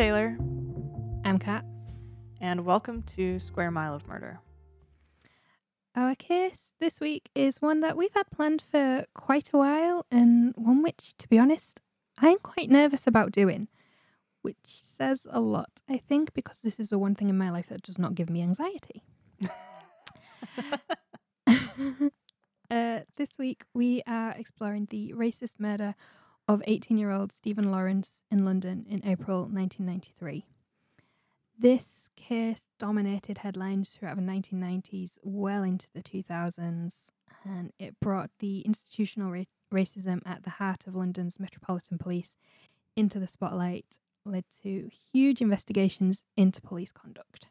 Taylor, I'm Kat. and welcome to Square Mile of Murder. Our case this week is one that we've had planned for quite a while, and one which, to be honest, I'm quite nervous about doing. Which says a lot, I think, because this is the one thing in my life that does not give me anxiety. uh, this week, we are exploring the racist murder of 18 year old Stephen Lawrence in London in April 1993. This case dominated headlines throughout the 1990s, well into the 2000s, and it brought the institutional ra- racism at the heart of London's Metropolitan Police into the spotlight, led to huge investigations into police conduct.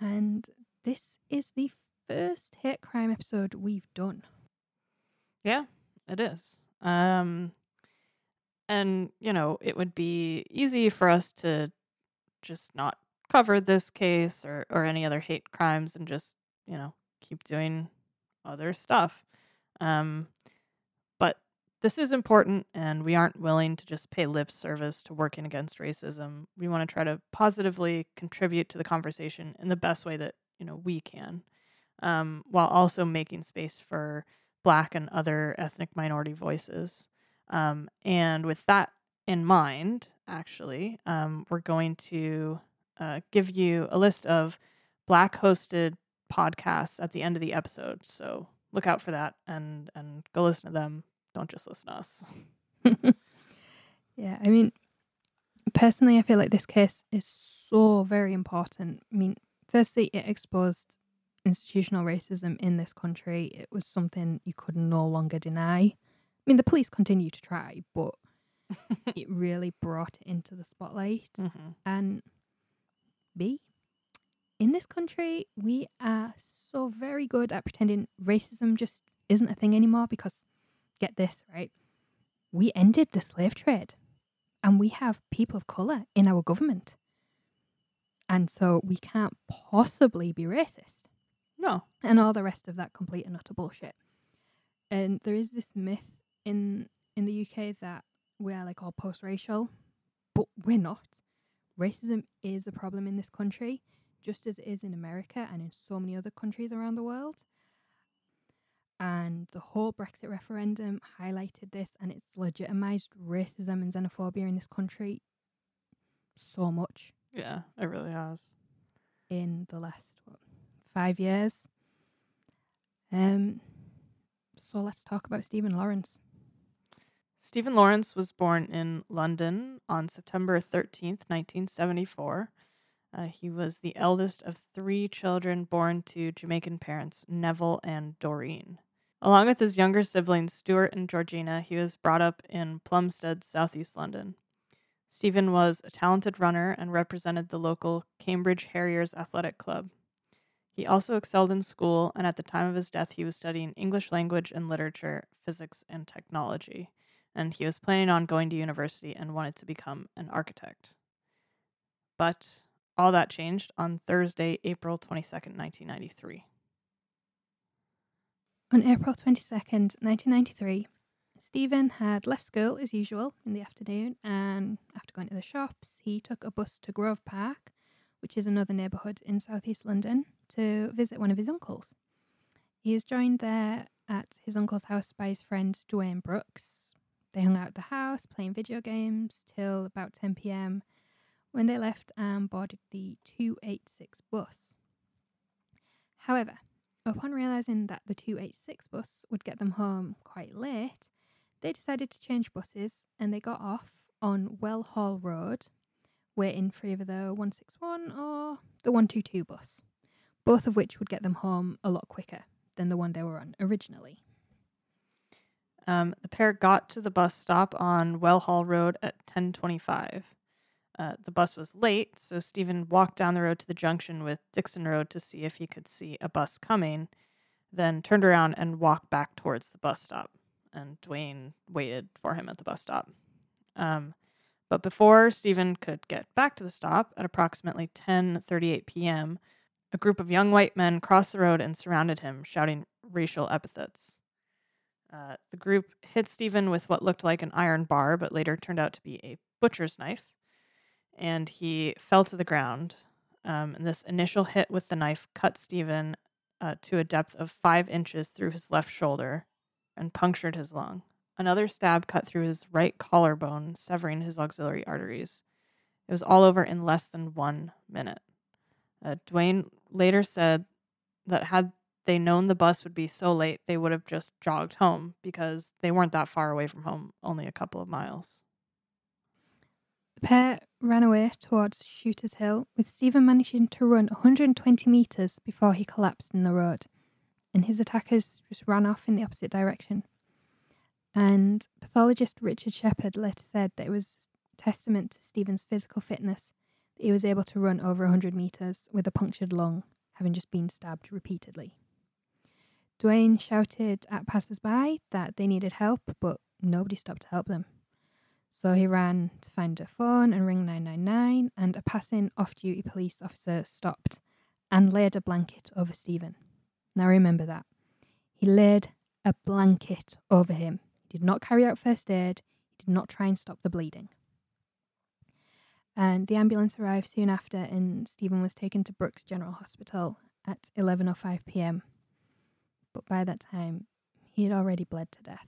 And this is the first hate crime episode we've done. Yeah, it is. Um, and, you know, it would be easy for us to just not cover this case or, or any other hate crimes and just, you know, keep doing other stuff. Um, but this is important, and we aren't willing to just pay lip service to working against racism. We want to try to positively contribute to the conversation in the best way that, you know, we can, um, while also making space for Black and other ethnic minority voices. Um, and with that in mind, actually, um, we're going to uh, give you a list of Black hosted podcasts at the end of the episode. So look out for that and and go listen to them. Don't just listen to us. yeah, I mean, personally, I feel like this case is so very important. I mean, firstly, it exposed institutional racism in this country. It was something you could no longer deny. I mean, the police continue to try, but it really brought it into the spotlight. hmm And B, in this country, we are so very good at pretending racism just isn't a thing anymore because, get this, right? We ended the slave trade and we have people of colour in our government. And so we can't possibly be racist No. and all the rest of that complete and utter bullshit. And there is this myth in in the UK that we are like all post racial, but we're not. Racism is a problem in this country, just as it is in America and in so many other countries around the world. And the whole Brexit referendum highlighted this and it's legitimized racism and xenophobia in this country so much Yeah, it really has. in the last five years. Um, so let's talk about Stephen Lawrence. Stephen Lawrence was born in London on September 13th, 1974. Uh, he was the eldest of three children born to Jamaican parents, Neville and Doreen. Along with his younger siblings, Stuart and Georgina, he was brought up in Plumstead, southeast London. Stephen was a talented runner and represented the local Cambridge Harriers Athletic Club. He also excelled in school, and at the time of his death, he was studying English language and literature, physics, and technology and he was planning on going to university and wanted to become an architect. But all that changed on Thursday, April 22nd, 1993. On April 22nd, 1993, Stephen had left school as usual in the afternoon, and after going to the shops, he took a bus to Grove Park, which is another neighbourhood in southeast London, to visit one of his uncles. He was joined there at his uncle's house by his friend Duwayne Brooks. They hung out at the house playing video games till about 10 pm when they left and boarded the 286 bus. However, upon realising that the 286 bus would get them home quite late, they decided to change buses and they got off on Well Hall Road, waiting for either the 161 or the 122 bus, both of which would get them home a lot quicker than the one they were on originally. Um, the pair got to the bus stop on Well Hall Road at 10:25. Uh, the bus was late, so Stephen walked down the road to the junction with Dixon Road to see if he could see a bus coming, then turned around and walked back towards the bus stop. And Duwayne waited for him at the bus stop. Um, but before Stephen could get back to the stop at approximately 10:38 p.m., a group of young white men crossed the road and surrounded him, shouting racial epithets. Uh, the group hit Stephen with what looked like an iron bar, but later turned out to be a butcher's knife. and he fell to the ground. Um, and this initial hit with the knife cut Stephen uh, to a depth of five inches through his left shoulder and punctured his lung. Another stab cut through his right collarbone, severing his axillary arteries. It was all over in less than one minute. Uh, Duwayne later said that had they known the bus would be so late, they would have just jogged home because they weren't that far away from home, only a couple of miles. The pair ran away towards Shooter's Hill, with Stephen managing to run 120 metres before he collapsed in the road, and his attackers just ran off in the opposite direction. And pathologist Richard Shepherd later said that it was testament to Stephen's physical fitness that he was able to run over 100 metres with a punctured lung, having just been stabbed repeatedly. Duwayne shouted at passers by that they needed help, but nobody stopped to help them. So he ran to find a phone and ring 999, and a passing off duty police officer stopped and laid a blanket over Stephen. Now remember that. He laid a blanket over him. Did not carry out first aid, he did not try and stop the bleeding. And the ambulance arrived soon after, and Stephen was taken to Brooks General Hospital at 11:05 p.m. But by that time, he had already bled to death.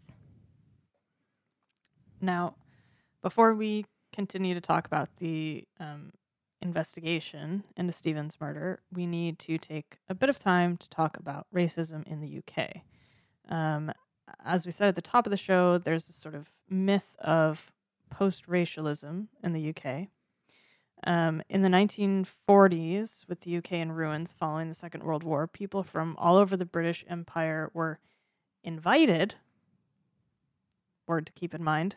Now, before we continue to talk about the um, investigation into Stephen's murder, we need to take a bit of time to talk about racism in the UK. Um, as we said at the top of the show, there's this sort of myth of post racialism in the UK. Um, in the 1940s, with the UK in ruins following the Second World War, people from all over the British Empire were invited, word to keep in mind,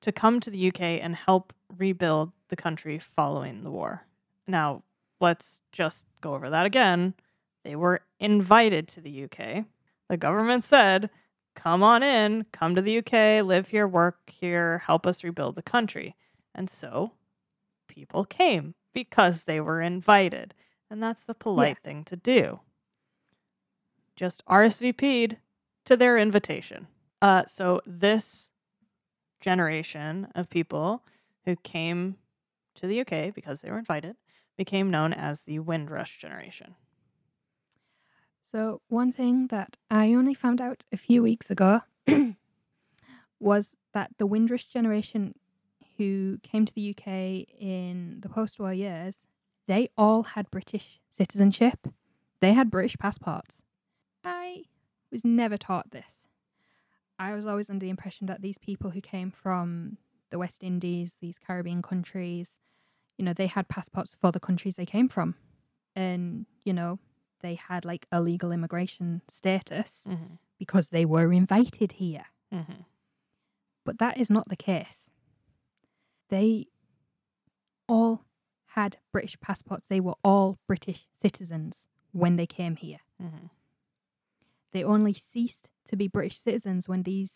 to come to the UK and help rebuild the country following the war. Now, let's just go over that again. They were invited to the UK. The government said, come on in, come to the UK, live here, work here, help us rebuild the country. And so people came because they were invited. And that's the polite yeah. thing to do. Just RSVP'd to their invitation. Uh, so this generation of people who came to the UK because they were invited became known as the Windrush generation. So, one thing that I only found out a few weeks ago was that the Windrush generation who came to the UK in the post war years, they all had British citizenship. They had British passports. I was never taught this. I was always under the impression that these people who came from the West Indies, these Caribbean countries, you know, they had passports for the countries they came from. And, you know, they had like a legal immigration status mm-hmm. because they were invited here. Mm-hmm. But that is not the case they all had British passports. They were all British citizens when they came here. Mm-hmm. They only ceased to be British citizens when these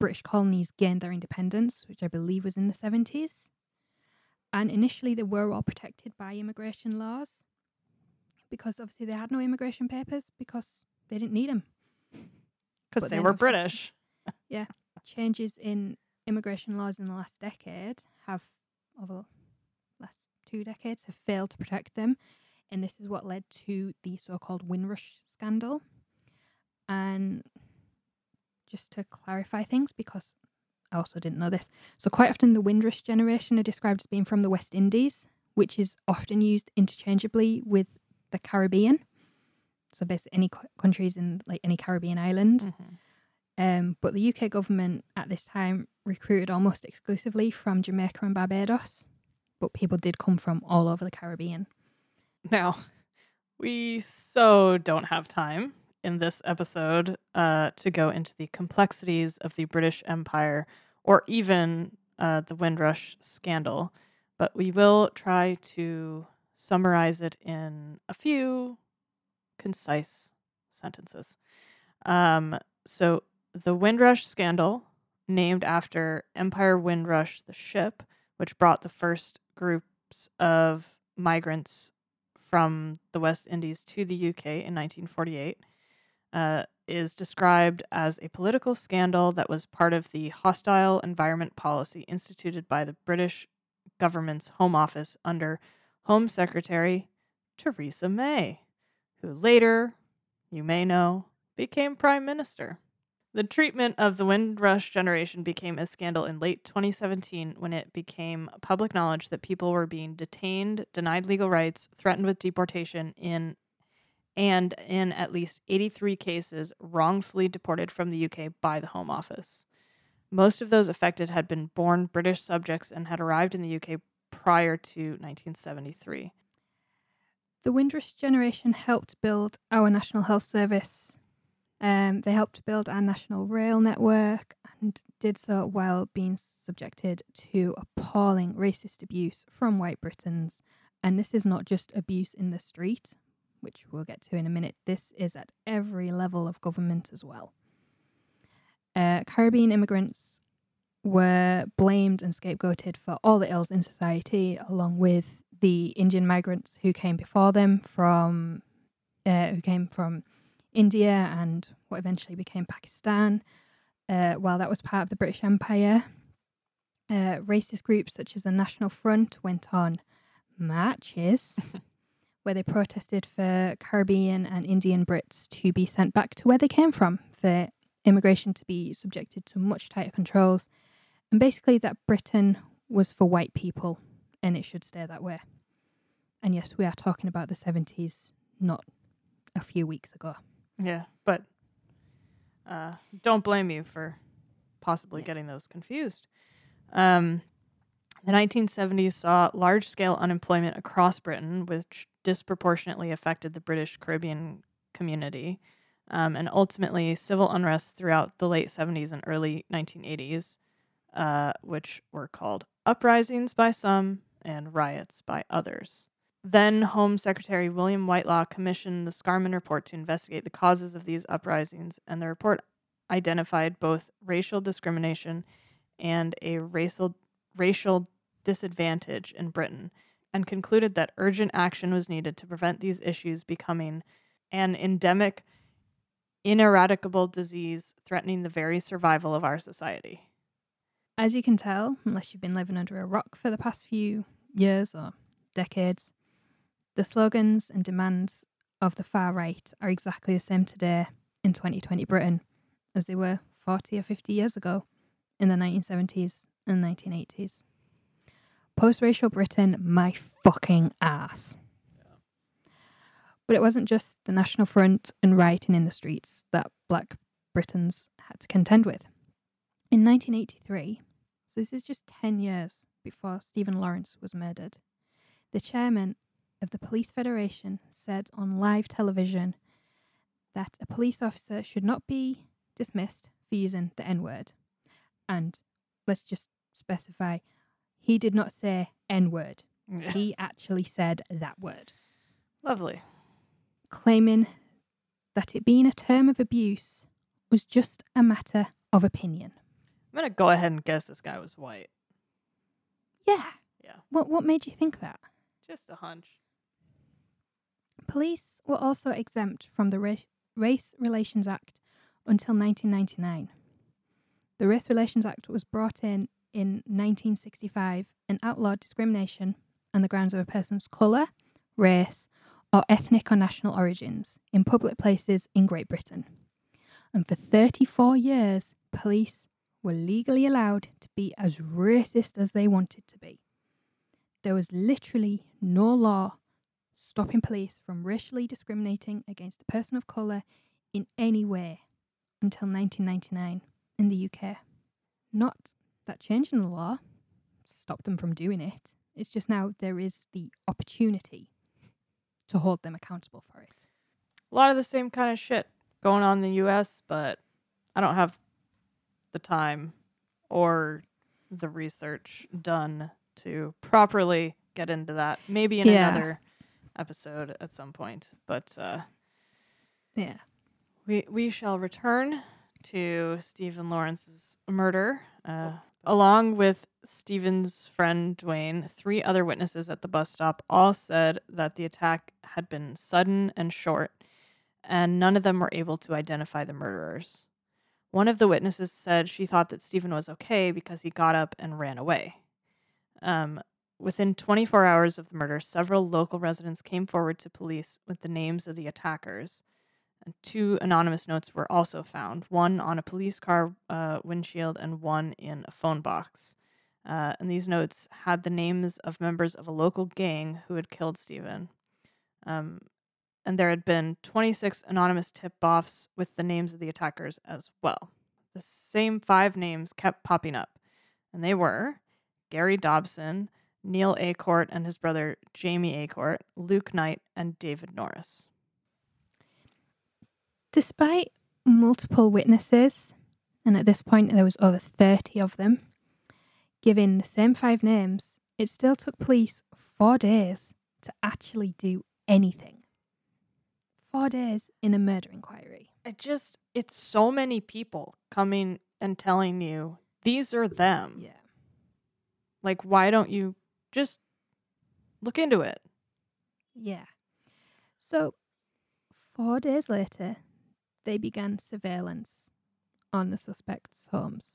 British colonies gained their independence, which I believe was in the 70s. And initially, they were all protected by immigration laws because obviously they had no immigration papers because they didn't need them. Because they were British. yeah. Changes in immigration laws in the last decade have, over the last two decades, have failed to protect them. And this is what led to the so called Windrush scandal. And just to clarify things, because I also didn't know this. So, quite often the Windrush generation are described as being from the West Indies, which is often used interchangeably with the Caribbean. So, basically, any countries in like any Caribbean islands. Mm-hmm. Um, but the UK government at this time recruited almost exclusively from Jamaica and Barbados, but people did come from all over the Caribbean. Now, we so don't have time in this episode uh, to go into the complexities of the British Empire or even uh, the Windrush scandal, but we will try to summarize it in a few concise sentences. Um, so, the Windrush scandal, named after Empire Windrush, the ship, which brought the first groups of migrants from the West Indies to the UK in 1948, uh, is described as a political scandal that was part of the hostile environment policy instituted by the British government's Home Office under Home Secretary Theresa May, who later, you may know, became Prime Minister. The treatment of the Windrush generation became a scandal in late 2017 when it became public knowledge that people were being detained, denied legal rights, threatened with deportation in and in at least 83 cases wrongfully deported from the UK by the Home Office. Most of those affected had been born British subjects and had arrived in the UK prior to 1973. The Windrush generation helped build our National Health Service um, they helped build our national rail network and did so while being subjected to appalling racist abuse from white Britons. And this is not just abuse in the street, which we'll get to in a minute, this is at every level of government as well. Uh, Caribbean immigrants were blamed and scapegoated for all the ills in society, along with the Indian migrants who came before them from, uh, who came from India and what eventually became Pakistan. Uh, while that was part of the British Empire, uh, racist groups such as the National Front went on marches where they protested for Caribbean and Indian Brits to be sent back to where they came from, for immigration to be subjected to much tighter controls, and basically that Britain was for white people and it should stay that way. And yes, we are talking about the 70s, not a few weeks ago. Yeah, but uh, don't blame you for possibly yeah. getting those confused. Um, the 1970s saw large scale unemployment across Britain, which disproportionately affected the British Caribbean community, um, and ultimately civil unrest throughout the late 70s and early 1980s, uh, which were called uprisings by some and riots by others. Then Home Secretary William Whitelaw commissioned the Scarman Report to investigate the causes of these uprisings, and the report identified both racial discrimination and a racial racial disadvantage in Britain, and concluded that urgent action was needed to prevent these issues becoming an endemic, ineradicable disease threatening the very survival of our society. As you can tell, unless you've been living under a rock for the past few years or decades, the slogans and demands of the far right are exactly the same today in 2020 Britain as they were 40 or 50 years ago in the 1970s and 1980s. Post racial Britain, my fucking ass. But it wasn't just the National Front and rioting in the streets that black Britons had to contend with. In 1983, so this is just 10 years before Stephen Lawrence was murdered, the chairman of the Police Federation said on live television that a police officer should not be dismissed for using the N word. And let's just specify, he did not say N word. Yeah. He actually said that word. Lovely. Claiming that it being a term of abuse was just a matter of opinion. I'm going to go ahead and guess this guy was white. Yeah. Yeah. What what made you think that? Just a hunch. Police were also exempt from the Ra- Race Relations Act until 1999. The Race Relations Act was brought in in 1965 and outlawed discrimination on the grounds of a person's colour, race, or ethnic or national origins in public places in Great Britain. And for 34 years, police were legally allowed to be as racist as they wanted to be. There was literally no law stopping police from racially discriminating against a person of colour in any way until 1999 in the UK. Not that changing the law stopped them from doing it, it's just now there is the opportunity to hold them accountable for it. A lot of the same kind of shit going on in the US, but I don't have the time or the research done to properly get into that. Maybe in yeah. another episode at some point. But uh, yeah, we we shall return to Stephen Lawrence's murder, uh, along with Stephen's friend Duwayne. Three other witnesses at the bus stop all said that the attack had been sudden and short, and none of them were able to identify the murderers. One of the witnesses said she thought that Stephen was okay because he got up and ran away. Um, within 24 hours of the murder, several local residents came forward to police with the names of the attackers. And two anonymous notes were also found one on a police car uh, windshield and one in a phone box. Uh, and these notes had the names of members of a local gang who had killed Stephen. Um, and there had been 26 anonymous tip offs with the names of the attackers as well. The same five names kept popping up, and they were Gary Dobson, Neil Acourt and his brother Jamie Acourt, Luke Knight, and David Norris. Despite multiple witnesses, and at this point there was over 30 of them, giving the same five names, it still took police four days to actually do anything. Four days in a murder inquiry. It just, it's so many people coming and telling you these are them. Yeah. Like, why don't you just look into it? Yeah. So, four days later, they began surveillance on the suspects' homes.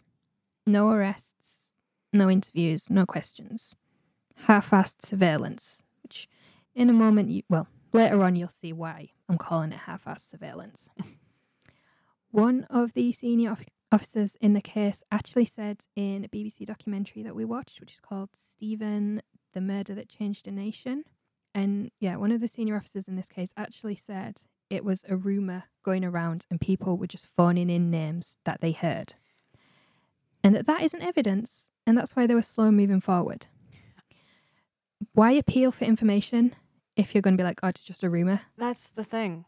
No arrests, no interviews, no questions. Half assed surveillance, which in a moment, you, well, later on, you'll see why I'm calling it half assed surveillance. One of the senior of- officers in the case actually said in a BBC documentary that we watched, which is called Stephen, the Murder That Changed a Nation. And yeah, one of the senior officers in this case actually said it was a rumour going around and people were just phoning in names that they heard. And that that isn't evidence, and that's why they were slow moving forward. Why appeal for information if you're going to be like, oh, it's just a rumour? That's the thing.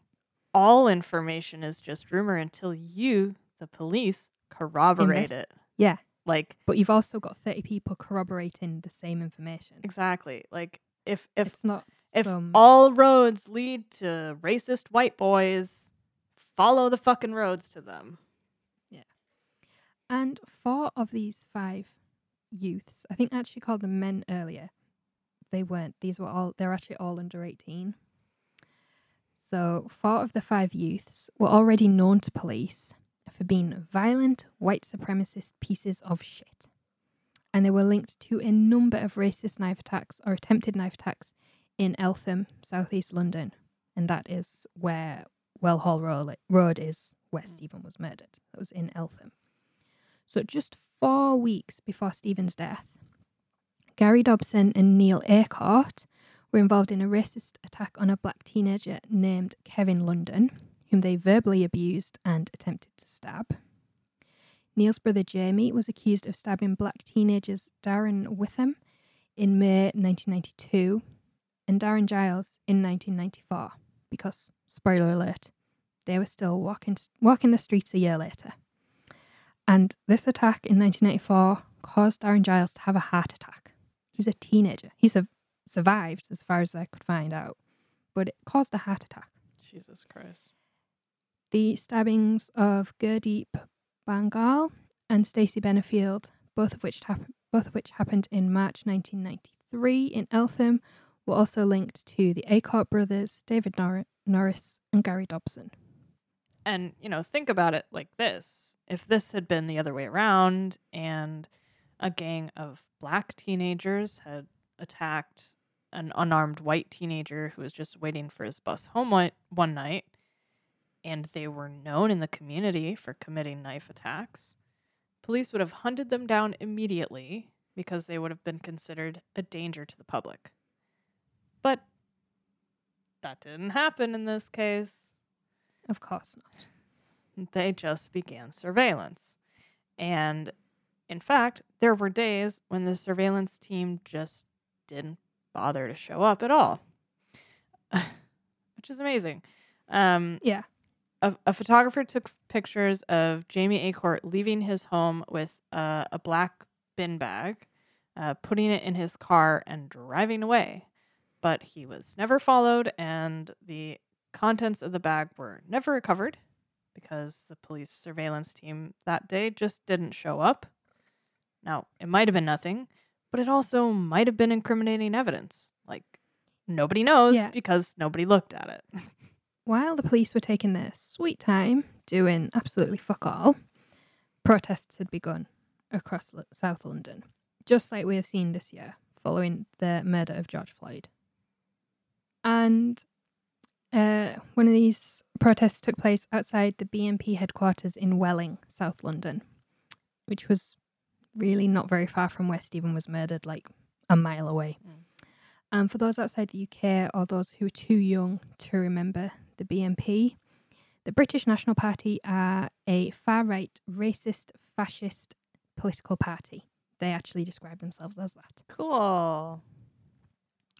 All information is just rumor until you, the police, corroborate it. Yeah. Like, But you've also got 30 people corroborating the same information. exactly. Like, if if it's not if some, all roads lead to racist white boys, follow the fucking roads to them. Yeah. And four of these five youths, I think I actually called them men earlier. They weren't. These were all, they're actually all under 18. So, four of the five youths were already known to police for being violent, white supremacist pieces of shit. And they were linked to a number of racist knife attacks or attempted knife attacks in Eltham, southeast London. And that is where Wellhall Ro- Road is, where Mm. Stephen was murdered. That was in Eltham. So, just four weeks before Stephen's death, Gary Dobson and Neil Acourt were involved in a racist attack on a black teenager named Kevin London, whom they verbally abused and attempted to stab. Neil's brother Jamie was accused of stabbing black teenagers Darren Witham in May 1992 and Darren Giles in 1994 because, spoiler alert, they were still walking, walking the streets a year later. And this attack in 1994 caused Darren Giles to have a heart attack. He's a teenager. He su- survived, as far as I could find out, but it caused a heart attack. Jesus Christ. The stabbings of Gurdeep Bhangal and Stacey Benefield, both of which hap- both of which happened in March 1993 in Eltham, were also linked to the Acourt brothers, David Nor- Norris and Gary Dobson. And, you know, think about it like this. If this had been the other way around and a gang of black teenagers had attacked an unarmed white teenager who was just waiting for his bus home one, one night, and they were known in the community for committing knife attacks, police would have hunted them down immediately because they would have been considered a danger to the public. But that didn't happen in this case Of course not. they just began surveillance. And in fact, there were days when the surveillance team just didn't bother to show up at all, which is amazing. Um, Yeah. a, a photographer took pictures of Jamie Acourt leaving his home with uh, a black bin bag, uh, putting it in his car, and driving away. But he was never followed, and the contents of the bag were never recovered because the police surveillance team that day just didn't show up. Now, it might have been nothing, but it also might have been incriminating evidence. Like, nobody knows Yeah. because nobody looked at it. While the police were taking their sweet time doing absolutely fuck all, protests had begun across L- South London, just like we have seen this year following the murder of George Floyd. And uh, one of these protests took place outside the BNP headquarters in Welling, South London, which was really not very far from where Stephen was murdered, like a mile away. Mm. And for those outside the UK or those who are too young to remember the BNP, the British National Party are a far right, racist, fascist political party. They actually describe themselves as that, Cool.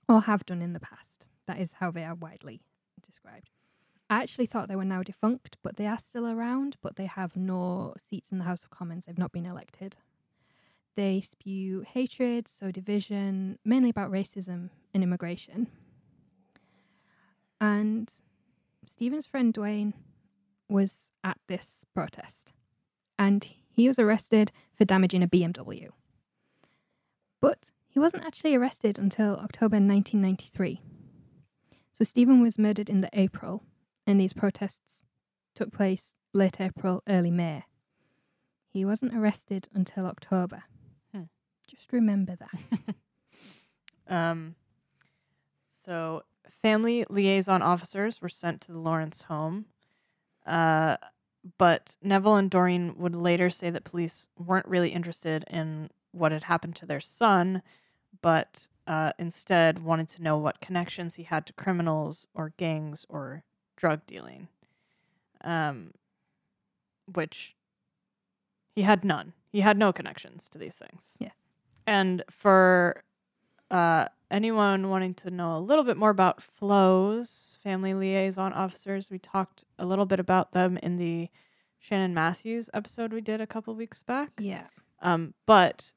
or have done in the past. That is how they are widely described. I actually thought they were now defunct, but they are still around, but they have no seats in the House of Commons. They've not been elected. They spew hatred, sow division, mainly about racism and immigration. And Stephen's friend Duwayne was at this protest and he was arrested for damaging a BMW. But he wasn't actually arrested until October 1993. So Stephen was murdered in the April, and these protests took place late April, early May. He wasn't arrested until October. Just remember that. Um, so family liaison officers were sent to the Lawrence home. Uh, but Neville and Doreen would later say that police weren't really interested in what had happened to their son, but uh, instead wanted to know what connections he had to criminals or gangs or drug dealing. Um, which he had none. He had no connections to these things. Yeah. And for uh, anyone wanting to know a little bit more about FLOs, family liaison officers, we talked a little bit about them in the Shannon Matthews episode we did a couple weeks back. yeah. Um, but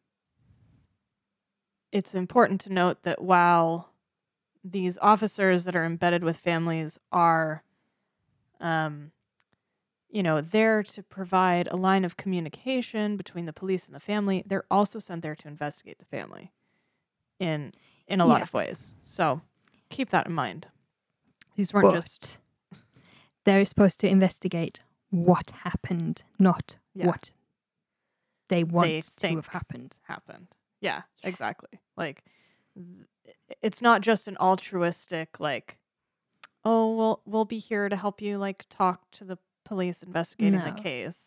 it's important to note that while these officers that are embedded with families are, um, you know, there to provide a line of communication between the police and the family, they're also sent there to investigate the family in in a lot Yeah. of ways. So keep that in mind. These weren't just they're supposed to investigate what happened, not Yeah. what they want They to have happened. happened. Yeah, Yeah. exactly. Like th- it's not just an altruistic like oh, we'll we'll be here to help you like talk to the police investigating the case.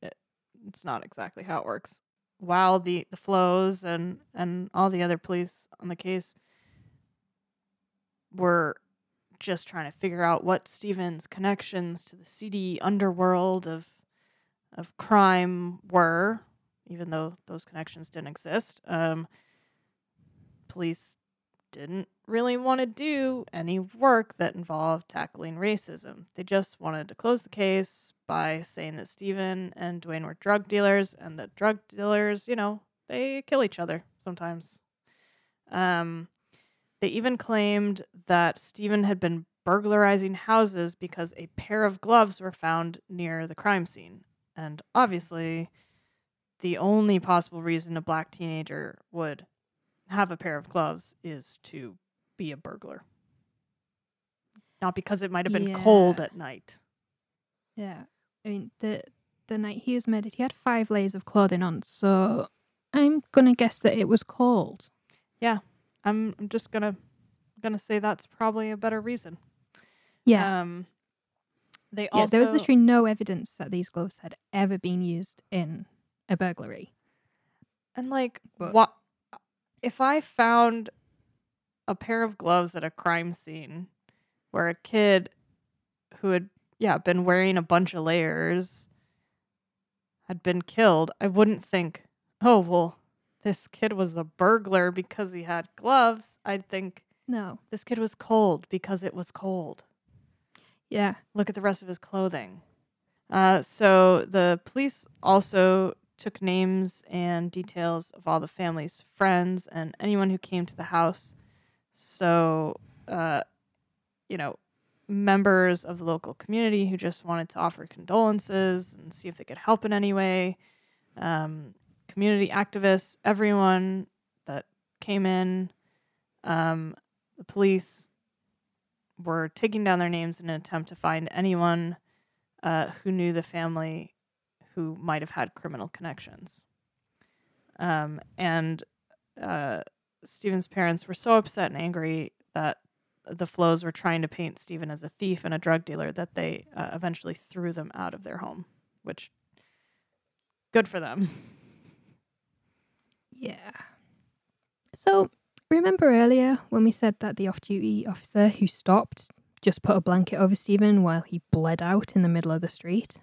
It, it's not exactly how it works. While the the FLOs and and all the other police on the case were just trying to figure out what Stephen's connections to the seedy underworld of of crime were, even though those connections didn't exist. Um, police didn't really want to do any work that involved tackling racism. They just wanted to close the case by saying that Stephen and Duwayne were drug dealers and that drug dealers, you know, they kill each other sometimes. Um, they even claimed that Stephen had been burglarizing houses because a pair of gloves were found near the crime scene. And obviously, the only possible reason a black teenager would have a pair of gloves is to be a burglar. Not because it might have been cold at night. Yeah. I mean, the the night he was murdered, he had five layers of clothing on, so I'm gonna guess that it was cold. I'm I'm just gonna gonna say that's probably a better reason. Yeah. Um they yeah. There was literally no evidence that these gloves had ever been used in a burglary. And like, But- what if I found a pair of gloves at a crime scene where a kid who had yeah been wearing a bunch of layers had been killed? I wouldn't think, oh well, this kid was a burglar because he had gloves. I'd think No. this kid was cold because it was cold. Yeah. look at the rest of his clothing. Uh, so the police also took names and details of all the family's friends and anyone who came to the house. So, uh, you know, members of the local community who just wanted to offer condolences and see if they could help in any way. Um, community activists, everyone that came in. Um, the police were taking down their names in an attempt to find anyone uh, who knew the family who might have had criminal connections. Um, and uh, Stephen's parents were so upset and angry that the FLOs were trying to paint Stephen as a thief and a drug dealer that they uh, eventually threw them out of their home, which good for them. Yeah. So, remember earlier when we said that the off duty officer who stopped just put a blanket over Stephen while he bled out in the middle of the street?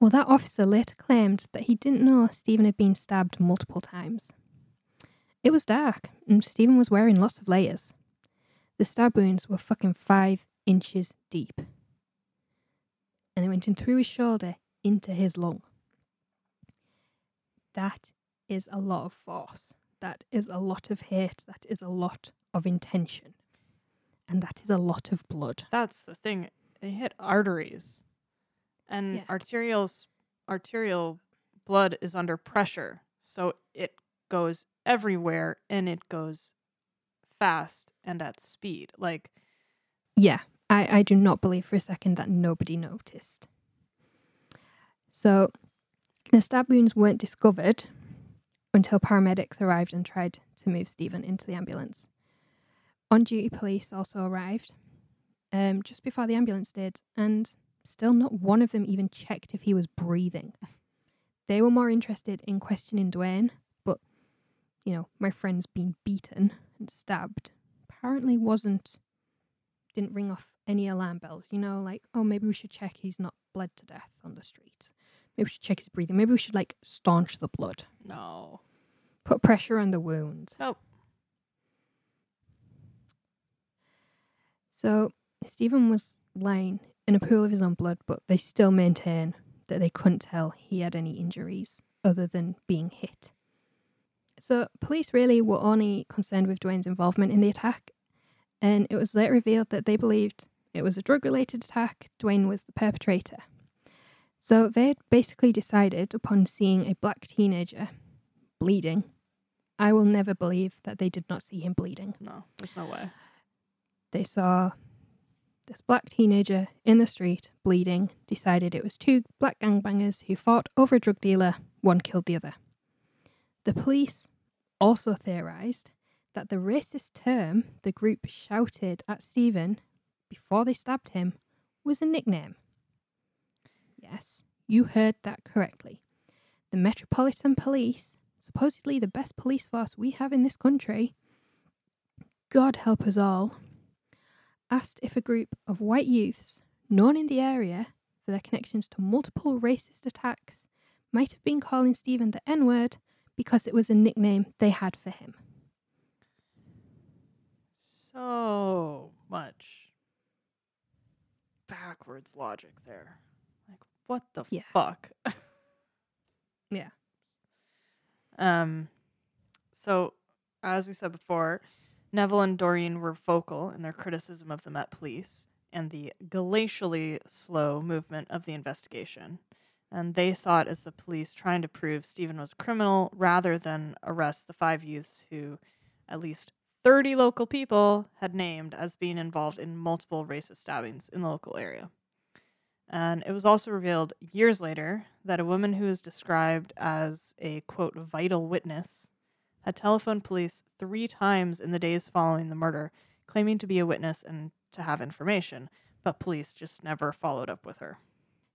Well, that officer later claimed that he didn't know Stephen had been stabbed multiple times. It was dark, and Stephen was wearing lots of layers. The stab wounds were fucking five inches deep. And they went in through his shoulder into his lung. That is a lot of force. That is a lot of hate. That is a lot of intention. And that is a lot of blood. That's the thing. They hit arteries. And Yeah. arterial arterial blood is under pressure. So it goes everywhere and it goes fast and at speed. Like Yeah, I, I do not believe for a second that nobody noticed. So, the stab wounds weren't discovered until paramedics arrived and tried to move Stephen into the ambulance. On duty police also arrived um, just before the ambulance did, and still not one of them even checked if he was breathing. They were more interested in questioning Duwayne, but, you know, my friend's been beaten and stabbed apparently wasn't didn't ring off any alarm bells. You know, like, oh, maybe we should check he's not bled to death on the street. Maybe we should check his breathing. Maybe we should, like, staunch the blood, no. put pressure on the wound. Nope. So, Stephen was lying in a pool of his own blood, but they still maintain that they couldn't tell he had any injuries other than being hit. So, police really were only concerned with Duwayne's involvement in the attack, and it was later revealed that they believed it was a drug related attack, Duwayne was the perpetrator. So, they had basically decided upon seeing a black teenager bleeding. I will never believe that they did not see him bleeding No. There's no way. they saw this black teenager in the street bleeding, decided it was two black gangbangers who fought over a drug dealer, one killed the other. The police also theorized that the racist term the group shouted at Stephen before they stabbed him was a nickname. Yes, you heard that correctly. The Metropolitan Police, supposedly the best police force we have in this country, God help us all, asked if a group of white youths known in the area for their connections to multiple racist attacks might have been calling Stephen the N word because it was a nickname they had for him. So much backwards logic there. Like what the Yeah. fuck? Yeah. Um so as we said before, Neville and Doreen were vocal in their criticism of the Met Police and the glacially slow movement of the investigation. And they saw it as the police trying to prove Stephen was a criminal rather than arrest the five youths who at least 30 local people had named as being involved in multiple racist stabbings in the local area. And it was also revealed years later that a woman who is described as a quote vital witness had telephoned police three times in the days following the murder, claiming to be a witness and to have information, but police just never followed up with her.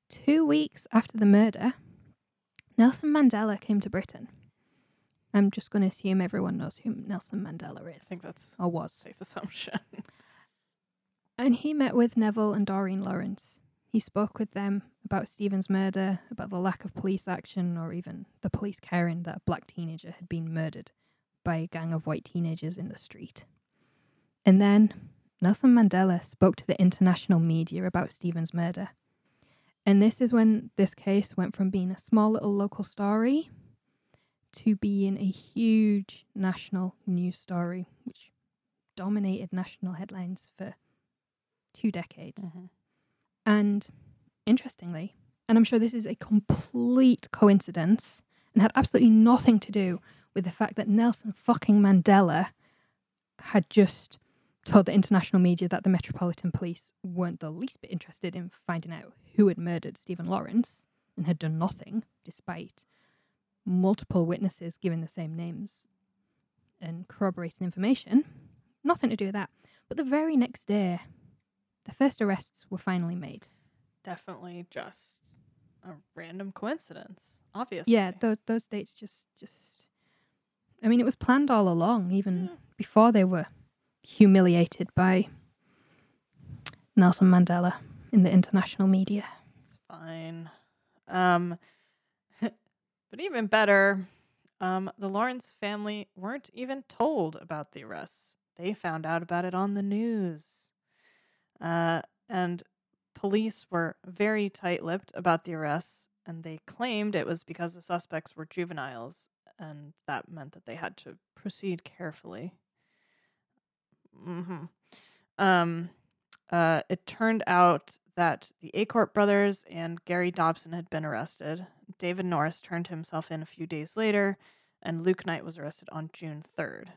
Two weeks after the murder, Nelson Mandela came to Britain. I'm just going to assume everyone knows who Nelson Mandela is. I think that's or a was. safe assumption. And he met with Neville and Doreen Lawrence. He spoke with them about Stephen's murder, about the lack of police action, or even the police caring that a black teenager had been murdered by a gang of white teenagers in the street. And then Nelson Mandela spoke to the international media about Stephen's murder. And this is when this case went from being a small little local story to being a huge national news story, which dominated national headlines for two decades. Mm-hmm. And interestingly, and I'm sure this is a complete coincidence and had absolutely nothing to do with the fact that Nelson fucking Mandela had just told the international media that the Metropolitan Police weren't the least bit interested in finding out who had murdered Stephen Lawrence and had done nothing despite multiple witnesses giving the same names. and corroborating information. Nothing to do with that. But the very next day, the first arrests were finally made. Definitely just a random coincidence. Obviously. Yeah, those those dates just just. I mean, it was planned all along, even Yeah. before they were humiliated by Nelson Mandela in the international media. It's fine. Um, but even better, um, the Lawrence family weren't even told about the arrests. They found out about it on the news. Uh, and police were very tight lipped about the arrests, and they claimed it was because the suspects were juveniles, and that meant that they had to proceed carefully. hmm Um, uh, it turned out that the Acourt brothers and Gary Dobson had been arrested. David Norris turned himself in a few days later, and Luke Knight was arrested on June 3rd.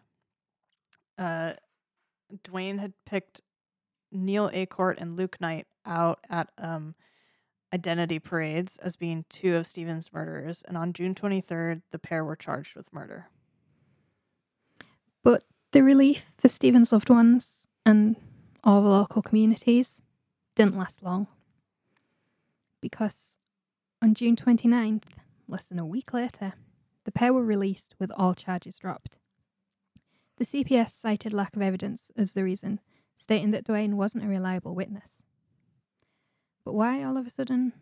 Uh, Duwayne had picked Neil Acourt and Luke Knight out at um, identity parades as being two of Stephen's murderers, and on June 23rd, the pair were charged with murder. But the relief for Stephen's loved ones and all the local communities didn't last long. Because on June 29th, less than a week later, the pair were released with all charges dropped. The CPS cited lack of evidence as the reason, stating that Duwayne wasn't a reliable witness. But why all of a sudden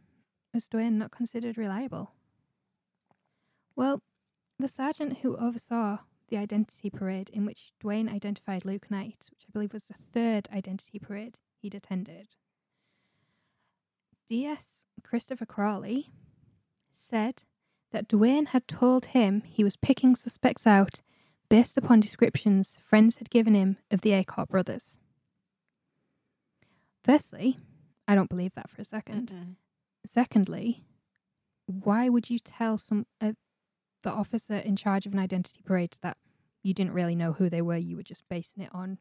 was Duwayne not considered reliable? Well, the sergeant who oversaw the identity parade in which Duwayne identified Luke Knight, which I believe was the third identity parade he'd attended. DS Christopher Crawley said that Duwayne had told him he was picking suspects out based upon descriptions friends had given him of the Acourt brothers. Firstly, I don't believe that for a 2nd Mm-mm. Secondly, why would you tell some uh, the officer in charge of an identity parade that you didn't really know who they were? You were just basing it on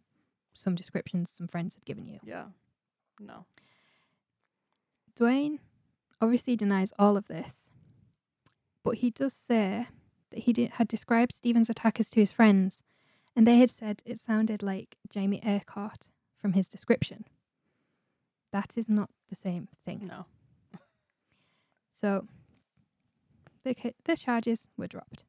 some descriptions some friends had given you. Yeah. No. Duwayne obviously denies all of this, but he does say that he did, had described Stephen's attackers to his friends, and they had said it sounded like Jamie Acourt from his description. That is not the same thing. No. So the, the charges were dropped.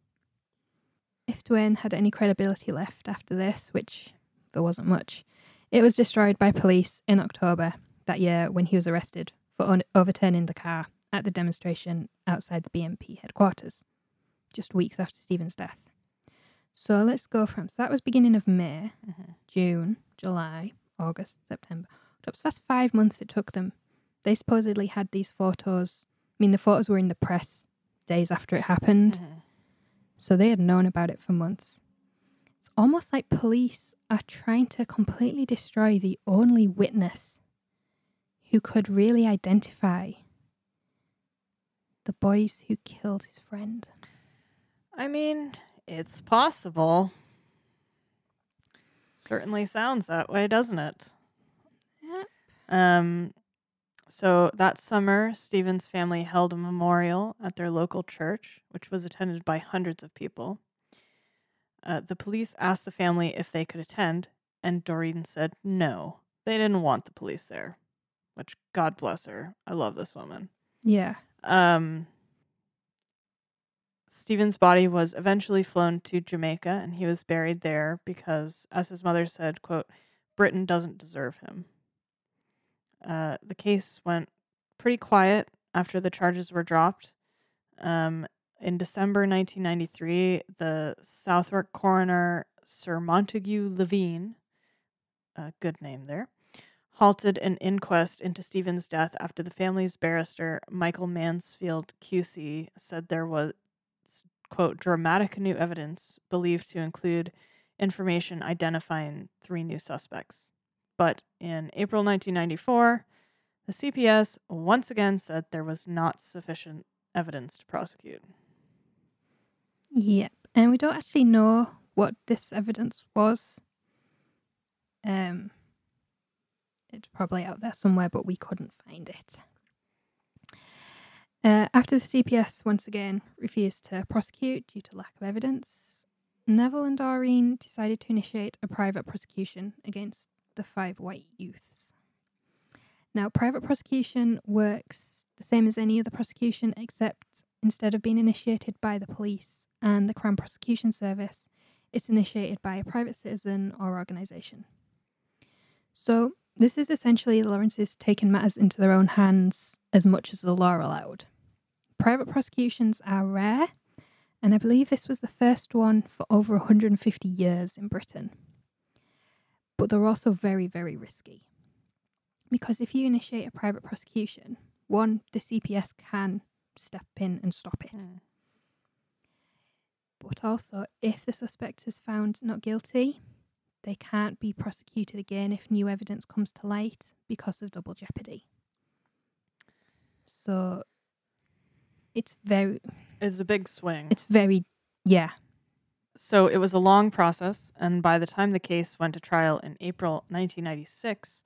If Duwayne had any credibility left after this, which there wasn't much, it was destroyed by police in October that year when he was arrested for un- overturning the car at the demonstration outside the BNP headquarters, just weeks after Stephen's death. So let's go from so that was beginning of May, Mhm. June, July, August, September. So that's five months it took them. They supposedly had these photos. I mean, the photos were in the press days after it happened, Mhm. so they had known about it for months. It's almost like police are trying to completely destroy the only witness who could really identify the boys who killed his friend. I mean, it's possible. Certainly sounds that way, doesn't it? Um, so that summer, Stephen's family held a memorial at their local church, which was attended by hundreds of people. Uh, the police asked the family if they could attend, and Doreen said no. They didn't want the police there, which God bless her. I love this woman. Yeah. Um, Stephen's body was eventually flown to Jamaica and he was buried there because, as his mother said, quote, Britain doesn't deserve him. Uh, the case went pretty quiet after the charges were dropped. Um, in December 1993, the Southwark coroner, Sir Montague Levine, a good name there, halted an inquest into Stephen's death after the family's barrister, Michael Mansfield QC, said there was, quote, dramatic new evidence believed to include information identifying three new suspects. But in April 1994, the CPS once again said there was not sufficient evidence to prosecute. Yep. And we don't actually know what this evidence was. Um it's probably out there somewhere, but we couldn't find it. Uh, after the CPS once again refused to prosecute due to lack of evidence, Neville and Doreen decided to initiate a private prosecution against the five white youths. Now, private prosecution works the same as any other prosecution, except instead of being initiated by the police and the Crown Prosecution Service, it's initiated by a private citizen or organisation. So, this is essentially the Lawrences taking matters into their own hands as much as the law allowed. Private prosecutions are rare, and I believe this was the first one for over 150 years in Britain. But they're also very, very risky. Because if you initiate a private prosecution, one, the CPS can step in and stop it. Mm. But also, if the suspect is found not guilty, they can't be prosecuted again if new evidence comes to light because of double jeopardy. So it's very It's a big swing. it's very yeah. So it was a long process, and by the time the case went to trial in April 1996,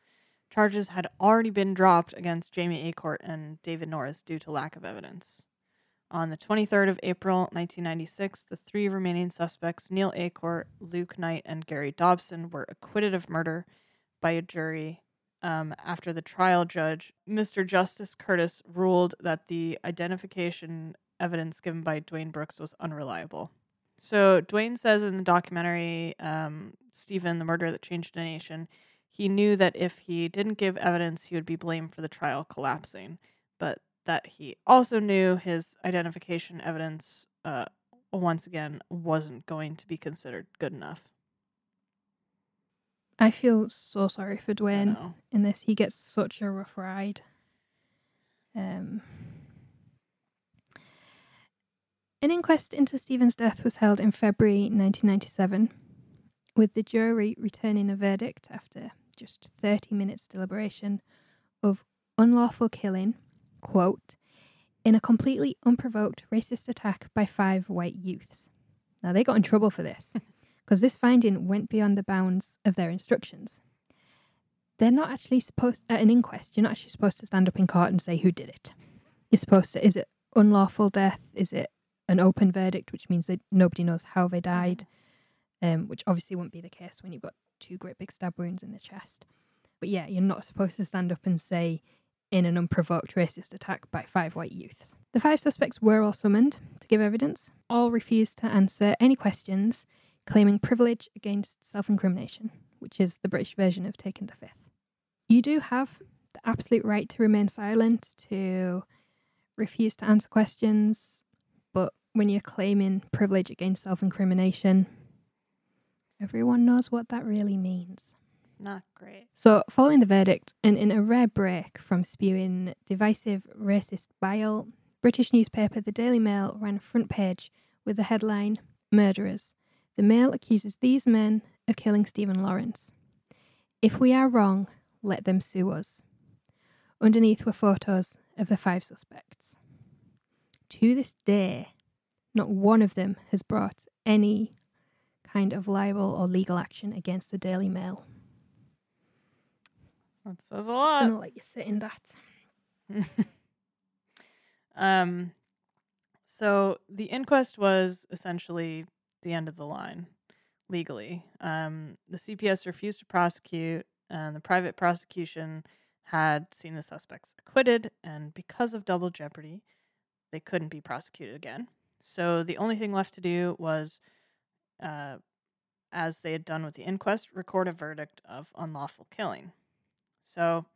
charges had already been dropped against Jamie Acourt and David Norris due to lack of evidence. On the 23rd of April 1996, the three remaining suspects, Neil Acourt, Luke Knight, and Gary Dobson, were acquitted of murder by a jury um, after the trial judge, Mr. Justice Curtis, ruled that the identification evidence given by Duwayne Brooks was unreliable. So Duwayne says in the documentary, um, Stephen, the murder that changed a nation, he knew that if he didn't give evidence, he would be blamed for the trial collapsing, but that he also knew his identification evidence, uh, once again, wasn't going to be considered good enough. I feel so sorry for Duwayne in this. He gets such a rough ride. Um, an inquest into Stephen's death was held in February 1997, with the jury returning a verdict after just 30 minutes deliberation of unlawful killing, quote, in a completely unprovoked racist attack by five white youths. Now, they got in trouble for this because this finding went beyond the bounds of their instructions. They're not actually supposed, at an inquest, you're not actually supposed to stand up in court and say who did it. You're supposed to, is it unlawful death? Is it an open verdict, which means that nobody knows how they died? Um, which obviously wouldn't be the case when you've got two great big stab wounds in the chest. But yeah, you're not supposed to stand up and say in an unprovoked racist attack by five white youths. The five suspects were all summoned to give evidence. All refused to answer any questions, claiming privilege against self incrimination, which is the British version of taking the fifth. You do have the absolute right to remain silent, to refuse to answer questions, when you're claiming privilege against self incrimination, everyone knows what that really means. Not great. So, following the verdict, and in a rare break from spewing divisive racist bile, British newspaper The Daily Mail ran a front page with the headline Murderers. The Mail accuses these men of killing Stephen Lawrence. If we are wrong, let them sue us. Underneath were photos of the five suspects. To this day, not one of them has brought any kind of libel or legal action against the Daily Mail. That says a I'm gonna let you sit in that. um, so the inquest was essentially the end of the line legally. Um, the CPS refused to prosecute, and the private prosecution had seen the suspects acquitted, and because of double jeopardy, they couldn't be prosecuted again. So the only thing left to do was, uh, as they had done with the inquest, record a verdict of unlawful killing. So,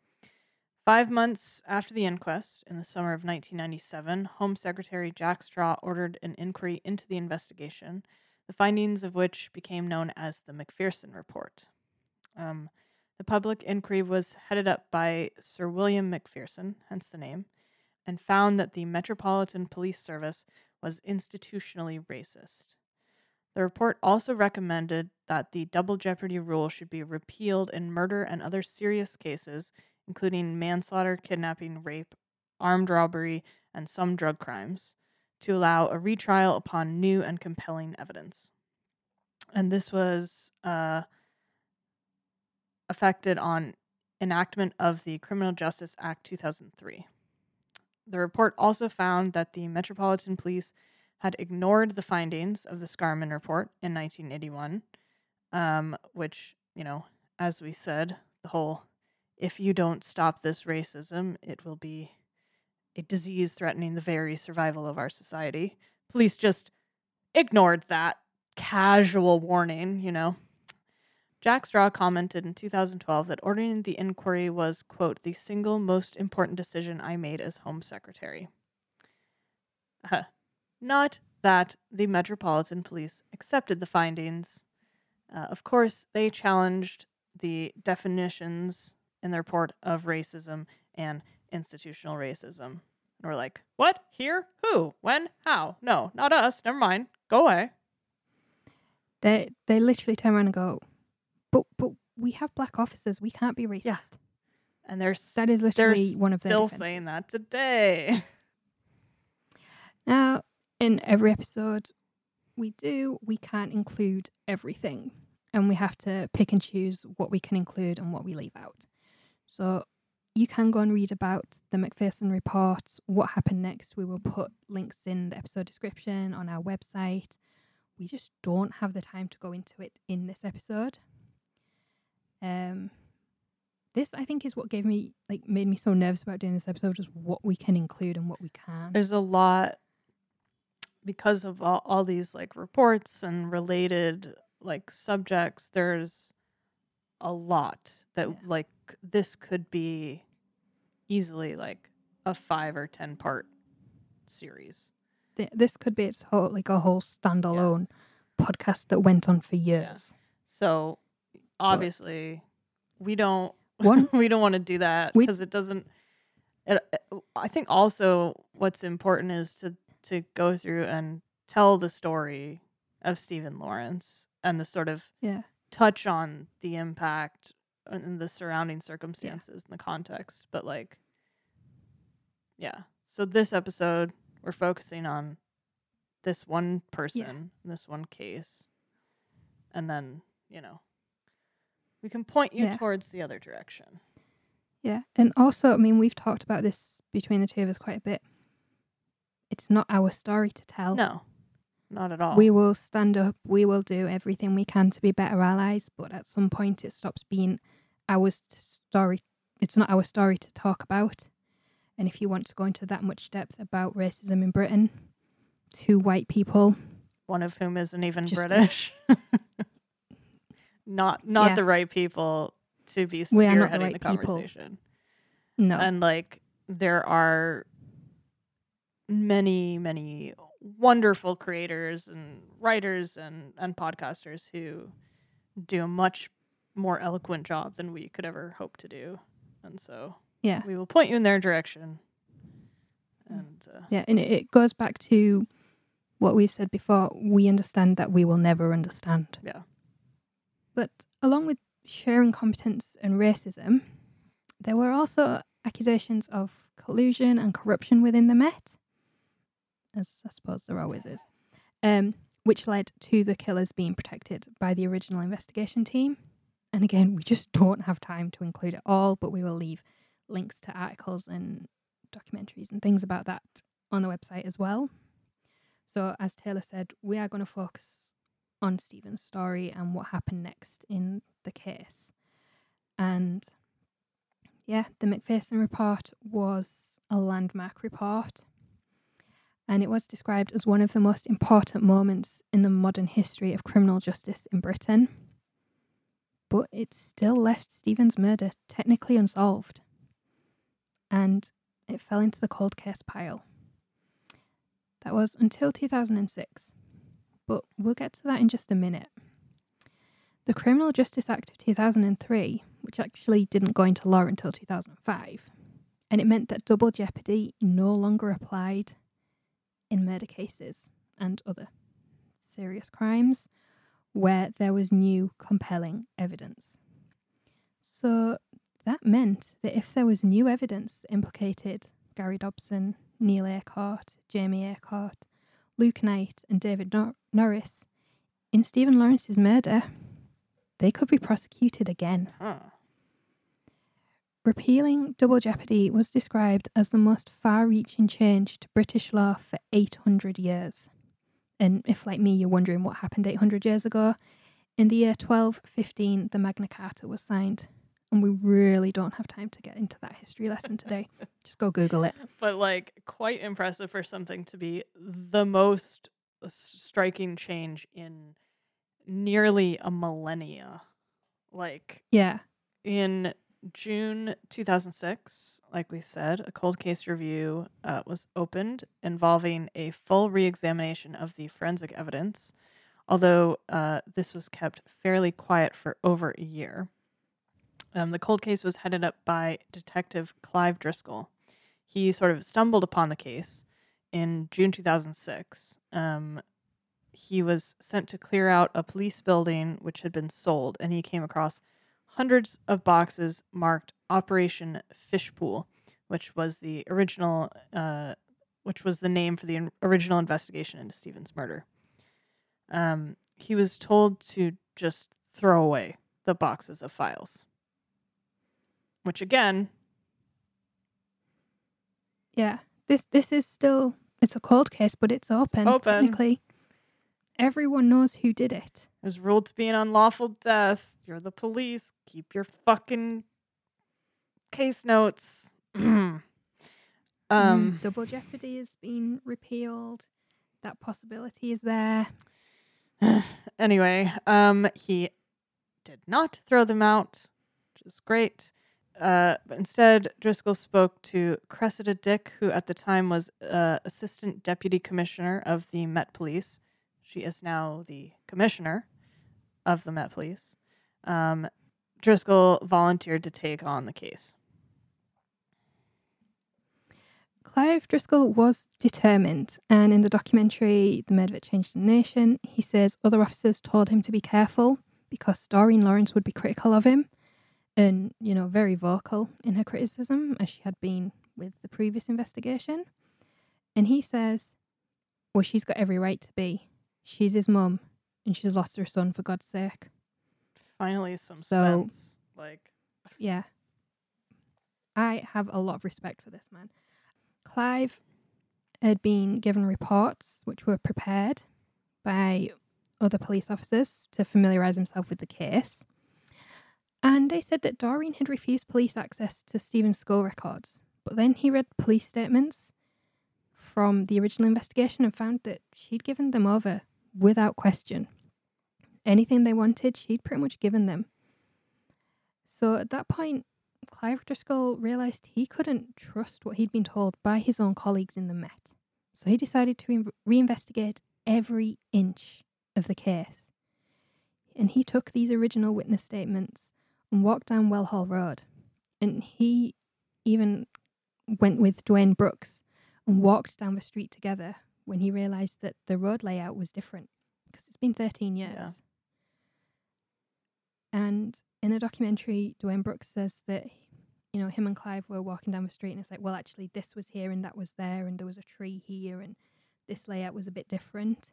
five months after the inquest, in the summer of 1997, Home Secretary Jack Straw ordered an inquiry into the investigation, the findings of which became known as the Macpherson Report. Um, the public inquiry was headed up by Sir William Macpherson, hence the name, and found that the Metropolitan Police Service was institutionally racist. The report also recommended that the double jeopardy rule should be repealed in murder and other serious cases, including manslaughter, kidnapping, rape, armed robbery, and some drug crimes, to allow a retrial upon new and compelling evidence. And this was uh, affected on enactment of the Criminal Justice Act 2003. The report also found that the Metropolitan Police had ignored the findings of the Scarman report in 1981, um, which, you know, as we said, the whole if you don't stop this racism, it will be a disease threatening the very survival of our society. Police just ignored that casual warning, you know. Jack Straw commented in 2012 that ordering the inquiry was, quote, the single most important decision I made as Home Secretary. Uh, not that the Metropolitan Police accepted the findings. Uh, of course, they challenged the definitions in the report of racism and institutional racism. And we're like, what? Here? Who? When? How? No, not us. Never mind. Go away. They they literally turn around and go, we have black officers. We can't be racist. Yeah. And they're That is literally one of their still defenses. saying that today. Now, in every episode we do, we can't include everything. And we have to pick and choose what we can include and what we leave out. So you can go and read about the Macpherson report, what happened next. We will put links in the episode description on our website. We just don't have the time to go into it in this episode. Um this I think is what gave me like made me so nervous about doing this episode, just what we can include and what we can't. There's a lot because of all, all these like reports and related like subjects. There's a lot that Yeah. like this could be easily like a five or ten part series. th- this could be its whole like a whole standalone podcast that went on for years. So obviously we don't One- we don't want to do that because it doesn't it, uh, it- I think also what's important is to to go through and tell the story of Stephen Lawrence and the sort of Yeah. touch on the impact and the surrounding circumstances and the context but like yeah. So this episode we're focusing on this one person this one case and then you know we can point you Yeah. towards the other direction Yeah. And also, I mean, we've talked about this between the two of us quite a bit. It's not our story to tell. no not at all We will stand up, we will do everything we can to be better allies, but at some point it stops being our story. It's not our story to talk about. And if you want to go into that much depth about racism in Britain, two white people, one of whom isn't even british not not Yeah. the right people to be spearheading the the, right people. conversation no. and like there are many many wonderful creators and writers and and podcasters who do a much more eloquent job than we could ever hope to do and so yeah. we will point you in their direction and uh, Yeah, and it goes back to what we've said before. We understand that we will never understand. Yeah. But along with sharing competence and racism, there were also accusations of collusion and corruption within the Met, as I suppose there always is, um, which led to the killers being protected by the original investigation team. And again, we just don't have time to include it all, but we will leave links to articles and documentaries and things about that on the website as well. So, as Taylor said, we are going to focus on Stephen's story and what happened next in the case. And yeah, the Macpherson report was a landmark report. And it was described as one of the most important moments in the modern history of criminal justice in Britain. But it still left Stephen's murder technically unsolved. And it fell into the cold case pile. That was until 2006, but we'll get to that in just a minute. The Criminal Justice Act of 2003, which actually didn't go into law until 2005, and it meant that double jeopardy no longer applied in murder cases and other serious crimes where there was new compelling evidence. So that meant that if there was new evidence implicated Gary Dobson, Neil Acourt, Jamie Acourt, Luke Knight, and David Nor- Norris in Stephen Lawrence's murder, they could be prosecuted again. huh. Repealing double jeopardy was described as the most far reaching change to British law for 800 years. And if, like me, you're wondering what happened 800 years ago, in the year 1215, the Magna Carta was signed. And we really don't have time to get into that history lesson today. Just go Google it. But like quite impressive for something to be the most striking change in nearly a millennia. Like Yeah. in June 2006, like we said, a cold case review uh, was opened involving a full re examination of the forensic evidence, although uh, this was kept fairly quiet for over a year. Um, the cold case was headed up by Detective Clive Driscoll. He sort of stumbled upon the case in June 2006. Um, he was sent to clear out a police building which had been sold, and he came across hundreds of boxes marked Operation Fishpool, which was the original, uh, which was the name for the in- original investigation into Stephen's murder. Um, he was told to just throw away the boxes of files, which again, Yeah. This this is still it's a cold case, but it's open. open. Technically. Everyone knows who did it. is ruled to be an unlawful death. You're the police. Keep your fucking case notes. um. Mm, double jeopardy has been repealed. That possibility is there. anyway, um, he did not throw them out, which is great. Uh, but instead, Driscoll spoke to Cressida Dick, who at the time was uh, assistant deputy commissioner of the Met Police. She is now the commissioner of the Met Police. Um, Driscoll volunteered to take on the case. Clive Driscoll was determined, and in the documentary The Murder That Changed the Nation, he says other officers told him to be careful because Doreen Lawrence would be critical of him and, you know, very vocal in her criticism as she had been with the previous investigation. And he says, Well, she's got every right to be. She's his mum, and she's lost her son for God's sake. Finally, some So- sense. Like, Yeah. I have a lot of respect for this man. Clive had been given reports which were prepared by other police officers to familiarise himself with the case. And they said that Doreen had refused police access to Stephen's school records. But then he read police statements from the original investigation and found that she'd given them over without question. Anything they wanted, she'd pretty much given them. So at that point, Clive Driscoll realised he couldn't trust what he'd been told by his own colleagues in the Met. So he decided to in- reinvestigate every inch of the case. And he took these original witness statements and walked down Well Hall Road. And he even went with Duwayne Brooks and walked down the street together when he realised that the road layout was different because it's been 13 years. Yeah. And in a documentary, Duwayne Brooks says that, you know, him and Clive were walking down the street and it's like, well, actually, this was here and that was there, and there was a tree here, and this layout was a bit different.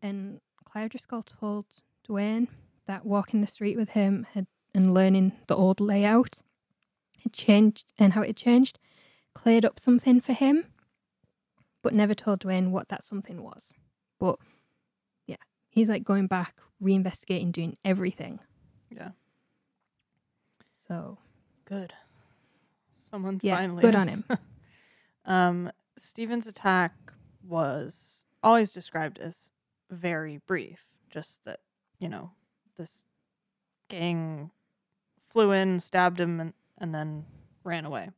And Clive Driscoll told Duwayne that walking the street with him had and learning the old layout had changed and how it had changed, cleared up something for him, but never told Duwayne what that something was. But yeah, he's like going back, reinvestigating, doing everything. Yeah. So Good. Someone Yeah, finally. good on him. um, Stephen's attack was always described as very brief. Just that you know this gang flew in, stabbed him, and, and then ran away.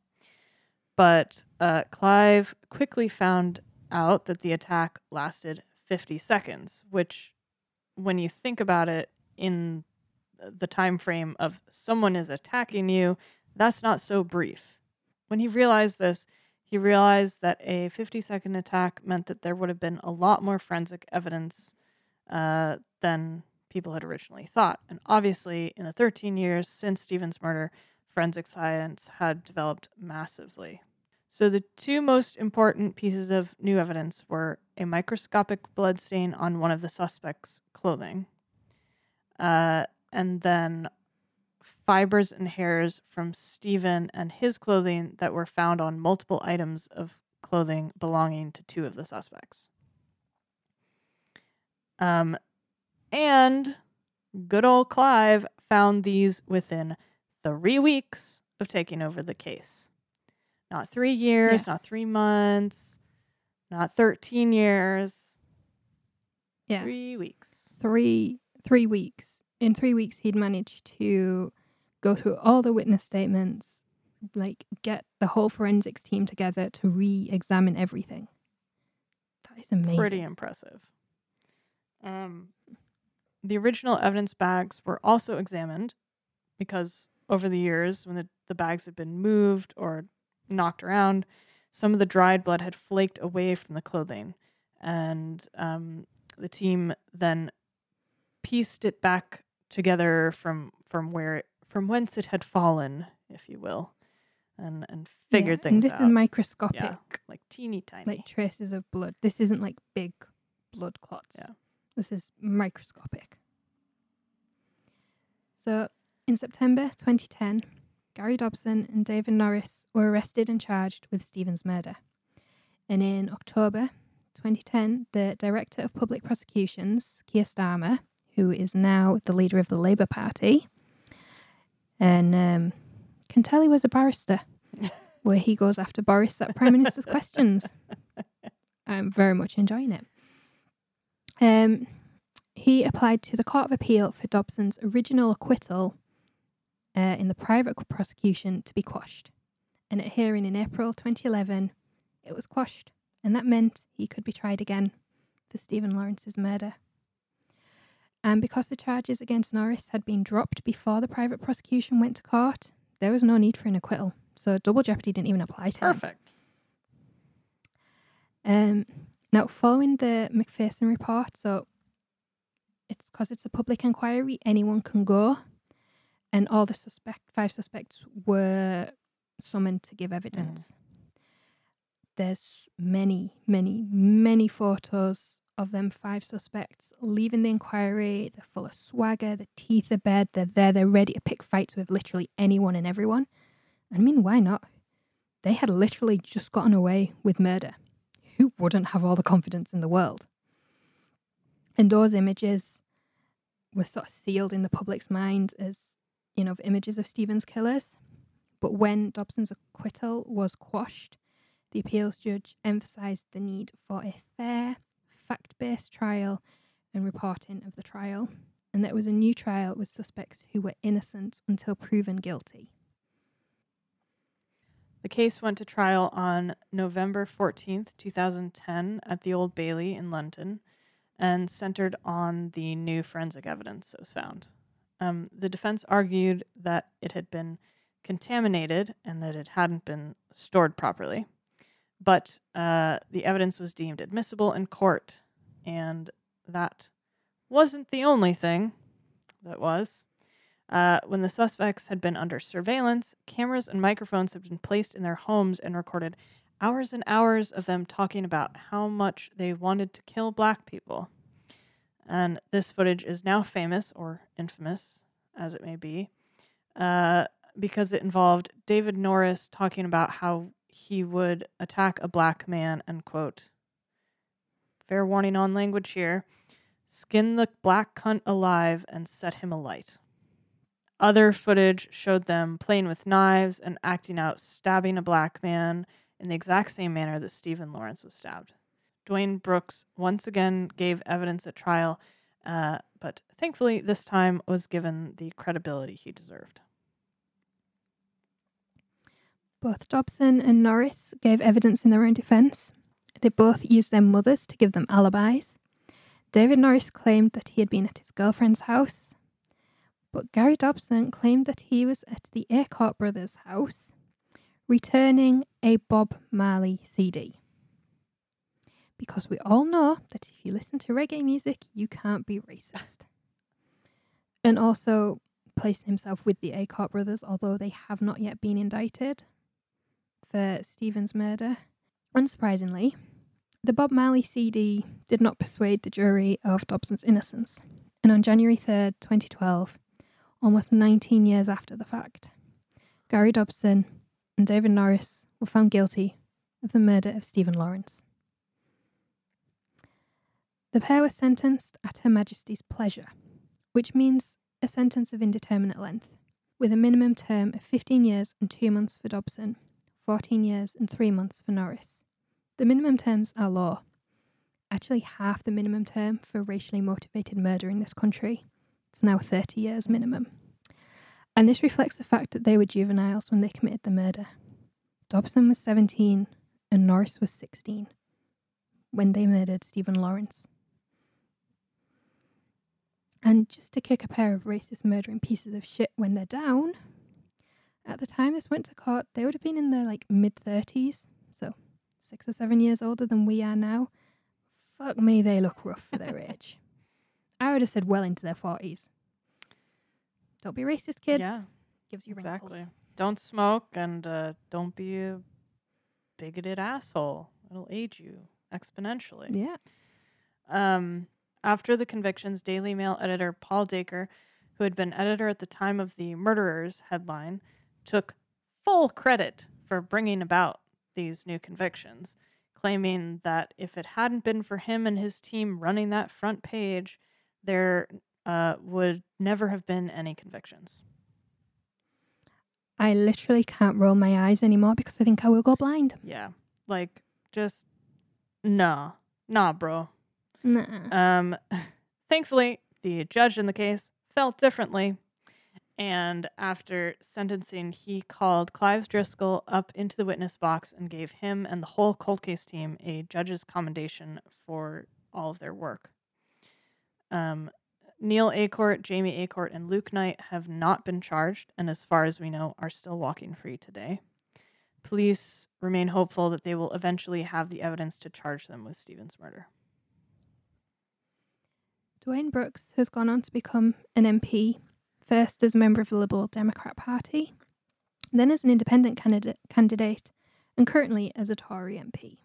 But uh, Clive quickly found out that the attack lasted 50 seconds, which, when you think about it in the time frame of someone is attacking you, that's not so brief. When he realized this, he realized that a 50 second attack meant that there would have been a lot more forensic evidence uh, than people had originally thought. And obviously, in the 13 years since Stephen's murder, forensic science had developed massively. So, the two most important pieces of new evidence were a microscopic blood stain on one of the suspect's clothing, uh, and then fibers and hairs from Stephen and his clothing that were found on multiple items of clothing belonging to two of the suspects. Um, and good old Clive found these within three weeks of taking over the case. Not three years, not three months, not 13 years. Yeah. Three weeks. Three three weeks. In three weeks, he'd managed to go through all the witness statements, like get the whole forensics team together to re-examine everything. That is amazing. Pretty impressive. Um, the original evidence bags were also examined because over the years, when the, the bags had been moved or knocked around, some of the dried blood had flaked away from the clothing. And um, the team then pieced it back together from from where it, from whence it had fallen, if you will, and and figured Yeah, things and this out. is microscopic, yeah, like teeny tiny. like traces of blood. This isn't like big blood clots. Yeah. This is microscopic. So, in September 2010, Gary Dobson and David Norris were arrested and charged with Stephen's murder. And in October 2010, the Director of Public Prosecutions, Keir Starmer, who is now the leader of the Labour Party, and um, can tell he was a barrister, where he goes after Boris at Prime Minister's questions. I'm very much enjoying it. Um, he applied to the Court of Appeal for Dobson's original acquittal uh, in the private prosecution to be quashed. And at hearing in April 2011, it was quashed, and that meant he could be tried again for Stephen Lawrence's murder. And because the charges against Norris had been dropped before the private prosecution went to court, there was no need for an acquittal. So double jeopardy didn't even apply to him. Perfect. Um, now, following the Macpherson report, so it's because it's a public inquiry, anyone can go, and all the suspect five suspects were summoned to give evidence. Mm. There's many, many, many photos of them five suspects leaving the inquiry. They're full of swagger. Their teeth are bared. They're there. They're ready to pick fights with literally anyone and everyone. I mean, why not? They had literally just gotten away with murder who wouldn't have all the confidence in the world? And those images were sort of sealed in the public's mind as, you know, images of Stephen's killers. But when Dobson's acquittal was quashed, the appeals judge emphasised the need for a fair, fact based trial and reporting of the trial, and that it was a new trial with suspects who were innocent until proven guilty. The case went to trial on November 14th, 2010, at the Old Bailey in London and centered on the new forensic evidence that was found. Um, the defense argued that it had been contaminated and that it hadn't been stored properly. But uh, the evidence was deemed admissible in court, and that wasn't the only thing that was. Uh, when the suspects had been under surveillance, cameras and microphones had been placed in their homes and recorded hours and hours of them talking about how much they wanted to kill black people. And this footage is now famous, or infamous, as it may be, uh, because it involved David Norris talking about how he would attack a black man and, quote, fair warning on language here, skin the black cunt alive and set him alight. Other footage showed them playing with knives and acting out stabbing a black man in the exact same manner that Stephen Lawrence was stabbed. Duwayne Brooks once again gave evidence at trial, uh, but thankfully this time was given the credibility he deserved. Both Dobson and Norris gave evidence in their own defence. They both used their mothers to give them alibis. David Norris claimed that he had been at his girlfriend's house, but Gary Dobson claimed that he was at the Acourt brothers' house returning a Bob Marley CD. Because we all know that if you listen to reggae music, you can't be racist. and also placed himself with the Acourt brothers, although they have not yet been indicted for Stephen's murder. Unsurprisingly, the Bob Marley CD did not persuade the jury of Dobson's innocence. And on January 3rd, 2012, almost 19 years after the fact, Gary Dobson and David Norris were found guilty of the murder of Stephen Lawrence. The pair were sentenced at Her Majesty's pleasure, which means a sentence of indeterminate length, with a minimum term of 15 years and 2 months for Dobson, 14 years and 3 months for Norris. The minimum terms are law. Actually, half the minimum term for racially motivated murder in this country. It's now 30 years minimum. And this reflects the fact that they were juveniles when they committed the murder. Dobson was 17 and Norris was 16 when they murdered Stephen Lawrence. And just to kick a pair of racist murdering pieces of shit when they're down, at the time this went to court, they would have been in their like mid 30s, so six or seven years older than we are now. Fuck me, they look rough for their age. I would have said well into their 40s. Don't be racist, kids. Yeah, Gives you exactly. wrinkles. Don't smoke and uh, don't be a bigoted asshole. It'll age you exponentially. Yeah. Um, after the convictions, Daily Mail editor Paul Dacre, who had been editor at the time of the Murderers headline, took full credit for bringing about these new convictions, claiming that if it hadn't been for him and his team running that front page, there uh, would never have been any convictions. I literally can't roll my eyes anymore because I think I will go blind. Yeah, like just nah, nah, bro. Nah. Um, thankfully, the judge in the case felt differently. And after sentencing, he called Clive Driscoll up into the witness box and gave him and the whole cold case team a judge's commendation for all of their work. Um, Neil Acourt, Jamie Acourt, and Luke Knight have not been charged, and as far as we know, are still walking free today. Police remain hopeful that they will eventually have the evidence to charge them with Stephen's murder. Duwayne Brooks has gone on to become an MP, first as a member of the Liberal Democrat Party, then as an independent candidate, candidate and currently as a Tory MP.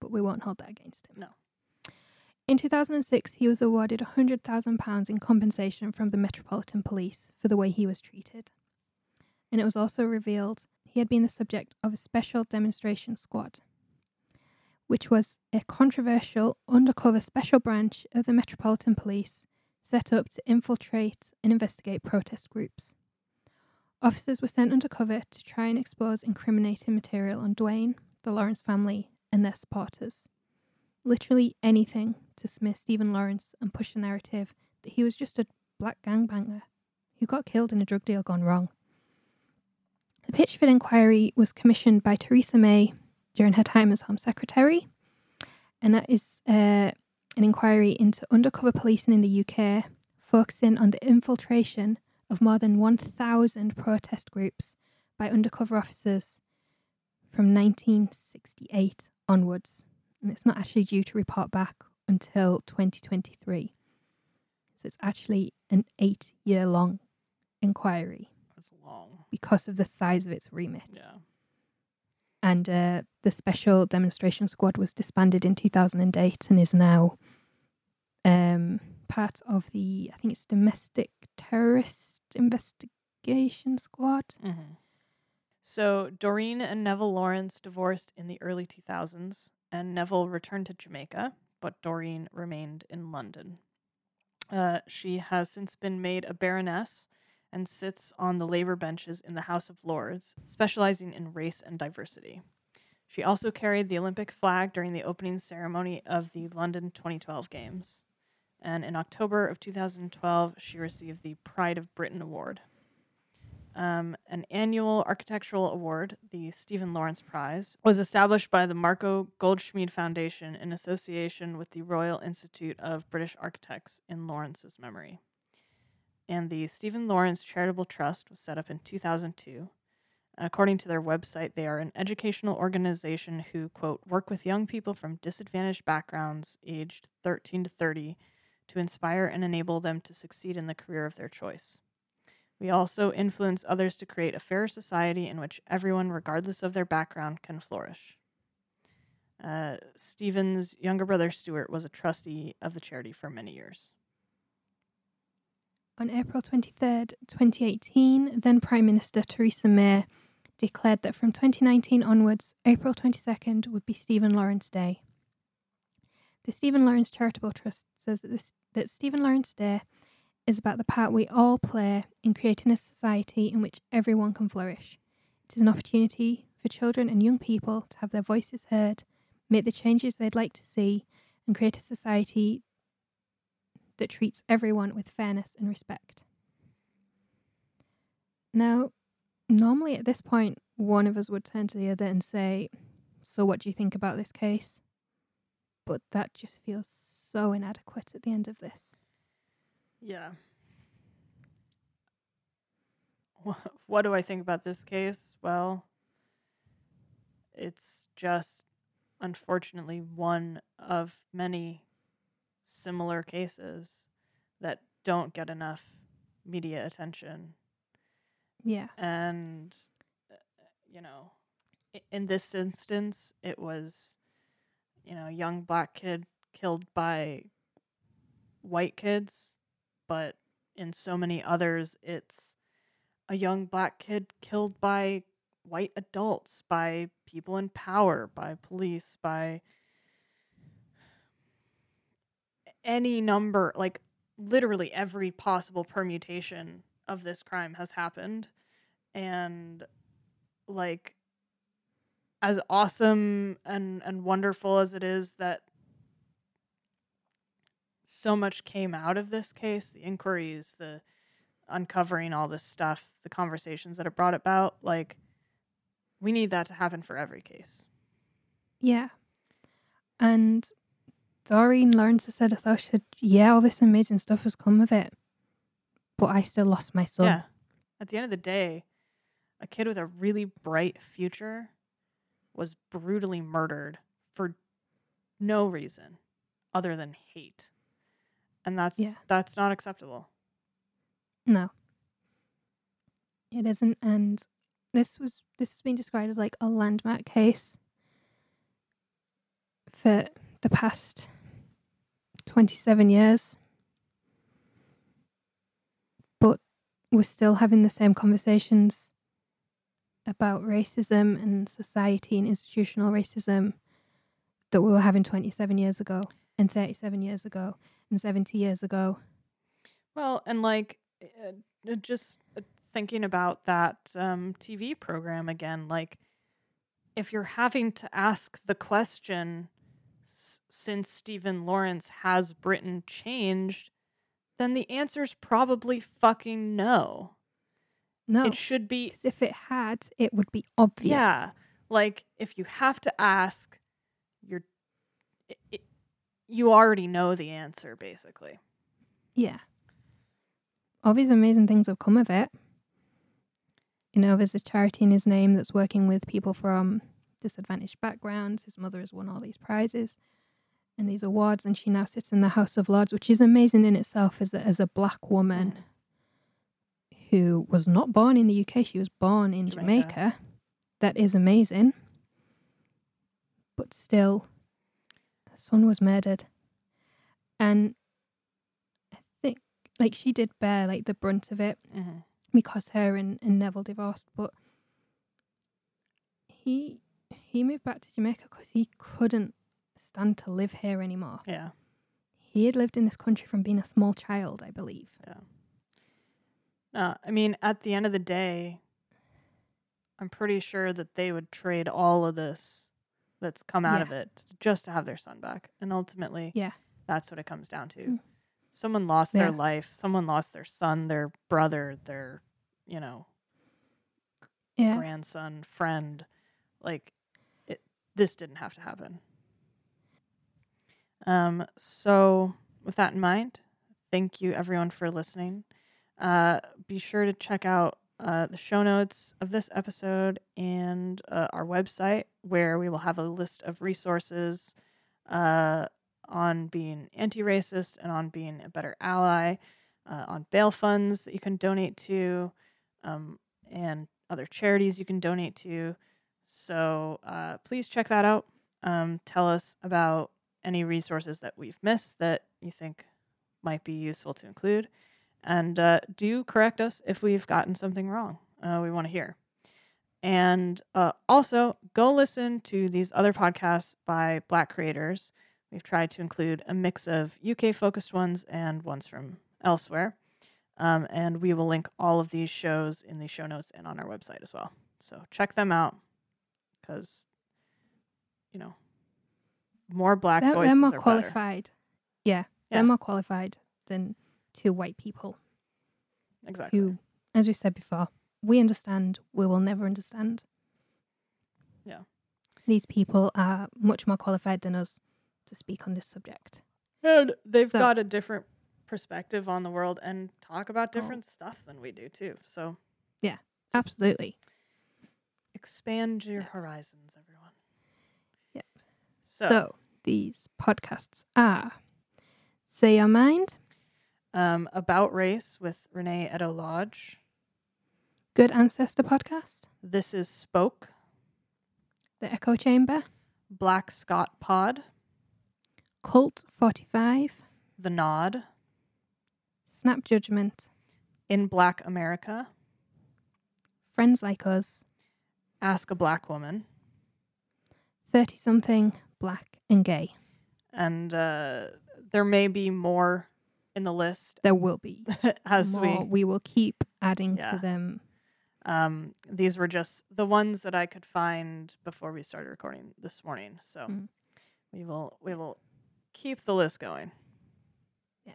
But we won't hold that against him. No. In 2006, he was awarded £100,000 in compensation from the Metropolitan Police for the way he was treated. And it was also revealed he had been the subject of a special demonstration squad, which was a controversial undercover special branch of the Metropolitan Police set up to infiltrate and investigate protest groups. Officers were sent undercover to try and expose incriminating material on Duwayne, the Lawrence family, and their supporters. Literally anything to smear Stephen Lawrence and push the narrative that he was just a black gangbanger who got killed in a drug deal gone wrong. The Pitchford inquiry was commissioned by Theresa May during her time as Home Secretary, and that is uh, an inquiry into undercover policing in the UK, focusing on the infiltration of more than 1,000 protest groups by undercover officers from 1968 onwards. And it's not actually due to report back until 2023. So it's actually an eight year long inquiry That's long. because of the size of its remit. Yeah. And uh, the special demonstration squad was disbanded in 2008 and is now um, part of the, I think it's domestic terrorist investigation squad. Mm-hmm. So Doreen and Neville Lawrence divorced in the early 2000s, and Neville returned to Jamaica, but Doreen remained in London. Uh, she has since been made a baroness and sits on the Labour benches in the House of Lords, specializing in race and diversity. She also carried the Olympic flag during the opening ceremony of the London 2012 Games. And in October of 2012, she received the Pride of Britain Award. Um, an annual architectural award, the Stephen Lawrence Prize, was established by the Marco Goldschmied Foundation in association with the Royal Institute of British Architects in Lawrence's memory. And the Stephen Lawrence Charitable Trust was set up in 2002. And according to their website, they are an educational organization who, quote, work with young people from disadvantaged backgrounds aged 13 to 30 to inspire and enable them to succeed in the career of their choice. We also influence others to create a fairer society in which everyone, regardless of their background, can flourish. Uh, Stephen's younger brother Stuart was a trustee of the charity for many years. On April 23rd, 2018, then Prime Minister Theresa May declared that from 2019 onwards, April 22nd would be Stephen Lawrence Day. The Stephen Lawrence Charitable Trust says that, this, that Stephen Lawrence Day is about the part we all play in creating a society in which everyone can flourish. It is an opportunity for children and young people to have their voices heard, make the changes they'd like to see, and create a society that treats everyone with fairness and respect. Now, normally at this point, one of us would turn to the other and say, So, what do you think about this case? But that just feels so inadequate at the end of this. Yeah. What do I think about this case? Well, it's just unfortunately one of many similar cases that don't get enough media attention. Yeah. And, uh, you know, in this instance, it was, you know, a young black kid killed by white kids, but in so many others, it's a young black kid killed by white adults, by people in power, by police, by any number, like literally every possible permutation of this crime has happened. And like as awesome and and wonderful as it is that so much came out of this case, the inquiries, the uncovering all this stuff, the conversations that it brought about, like we need that to happen for every case. Yeah. And Doreen Lawrence has said herself, she said, Yeah, all this amazing stuff has come of it. But I still lost my son. Yeah. At the end of the day, a kid with a really bright future was brutally murdered for no reason other than hate. And that's Yeah. that's not acceptable. No. It isn't. And this was this has been described as like a landmark case for the past twenty seven years. But we're still having the same conversations about racism and society and institutional racism that we were having 27 years ago and 37 years ago and 70 years ago. Well, and like uh, just uh, thinking about that um, TV program again, like if you're having to ask the question s- since Stephen Lawrence has Britain changed, then the answer's probably fucking no. No. It should be if it had, it would be obvious. Yeah. Like if you have to ask, you're it, it, you already know the answer basically. Yeah. All these amazing things have come of it. You know, there's a charity in his name that's working with people from disadvantaged backgrounds. His mother has won all these prizes and these awards, and she now sits in the House of Lords, which is amazing in itself as a, as a black woman who was not born in the UK. She was born in Jamaica. Jamaica. That is amazing. But still, son was murdered. And I think, like, she did bear, like, the brunt of it Mm-hmm. because her and, and Neville divorced. But he he moved back to Jamaica because he couldn't stand to live here anymore. Yeah. He had lived in this country from being a small child, I believe. Uh, I mean, at the end of the day, I'm pretty sure that they would trade all of this that's come out Yeah. of it just to have their son back. And ultimately, Yeah. that's what it comes down to. Mm. Someone lost their life, someone lost their son, their brother, their, you know, Yeah. grandson, friend. Like it this didn't have to happen. Um so with that in mind, thank you everyone for listening. Uh be sure to check out uh, the show notes of this episode and uh, our website where we will have a list of resources uh, on being anti-racist and on being a better ally uh, on bail funds that you can donate to um, and other charities you can donate to. So uh, please check that out. Um, tell us about any resources that we've missed that you think might be useful to include. And uh, do correct us if we've gotten something wrong. Uh, we want to hear. And uh, also, go listen to these other podcasts by Black creators. We've tried to include a mix of UK focused ones and ones from elsewhere. Um, and we will link all of these shows in the show notes and on our website as well. So check them out because, you know, more black They're, voices they're more are better. qualified. Yeah, Yeah. they're more qualified than two white people Exactly. who, as we said before, we understand, we will never understand. Yeah. These people are much more qualified than us to speak on this subject. And they've So- got a different perspective on the world and talk about Oh. different stuff than we do too. So yeah, Absolutely. expand your horizons, everyone. Yep. So, So, these podcasts are Say Your Mind, um, about race with Reni Eddo-Lodge. Good Ancestor podcast, This is Spoke, The Echo Chamber, Black Scott Pod, Cult 45, The Nod, Snap Judgment, In Black America, Friends Like Us, Ask a Black Woman, 30 something, Black and Gay. and uh, there may be more in the list There will be. as more. we We will keep adding Yeah. to them. Um, these were just the ones that I could find before we started recording this morning. So Mm. we will we will keep the list going. Yeah.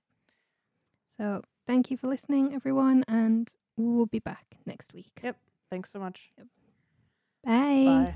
So, thank you for listening, everyone, and we will be back next week. Yep. Thanks so much. Bye. Bye.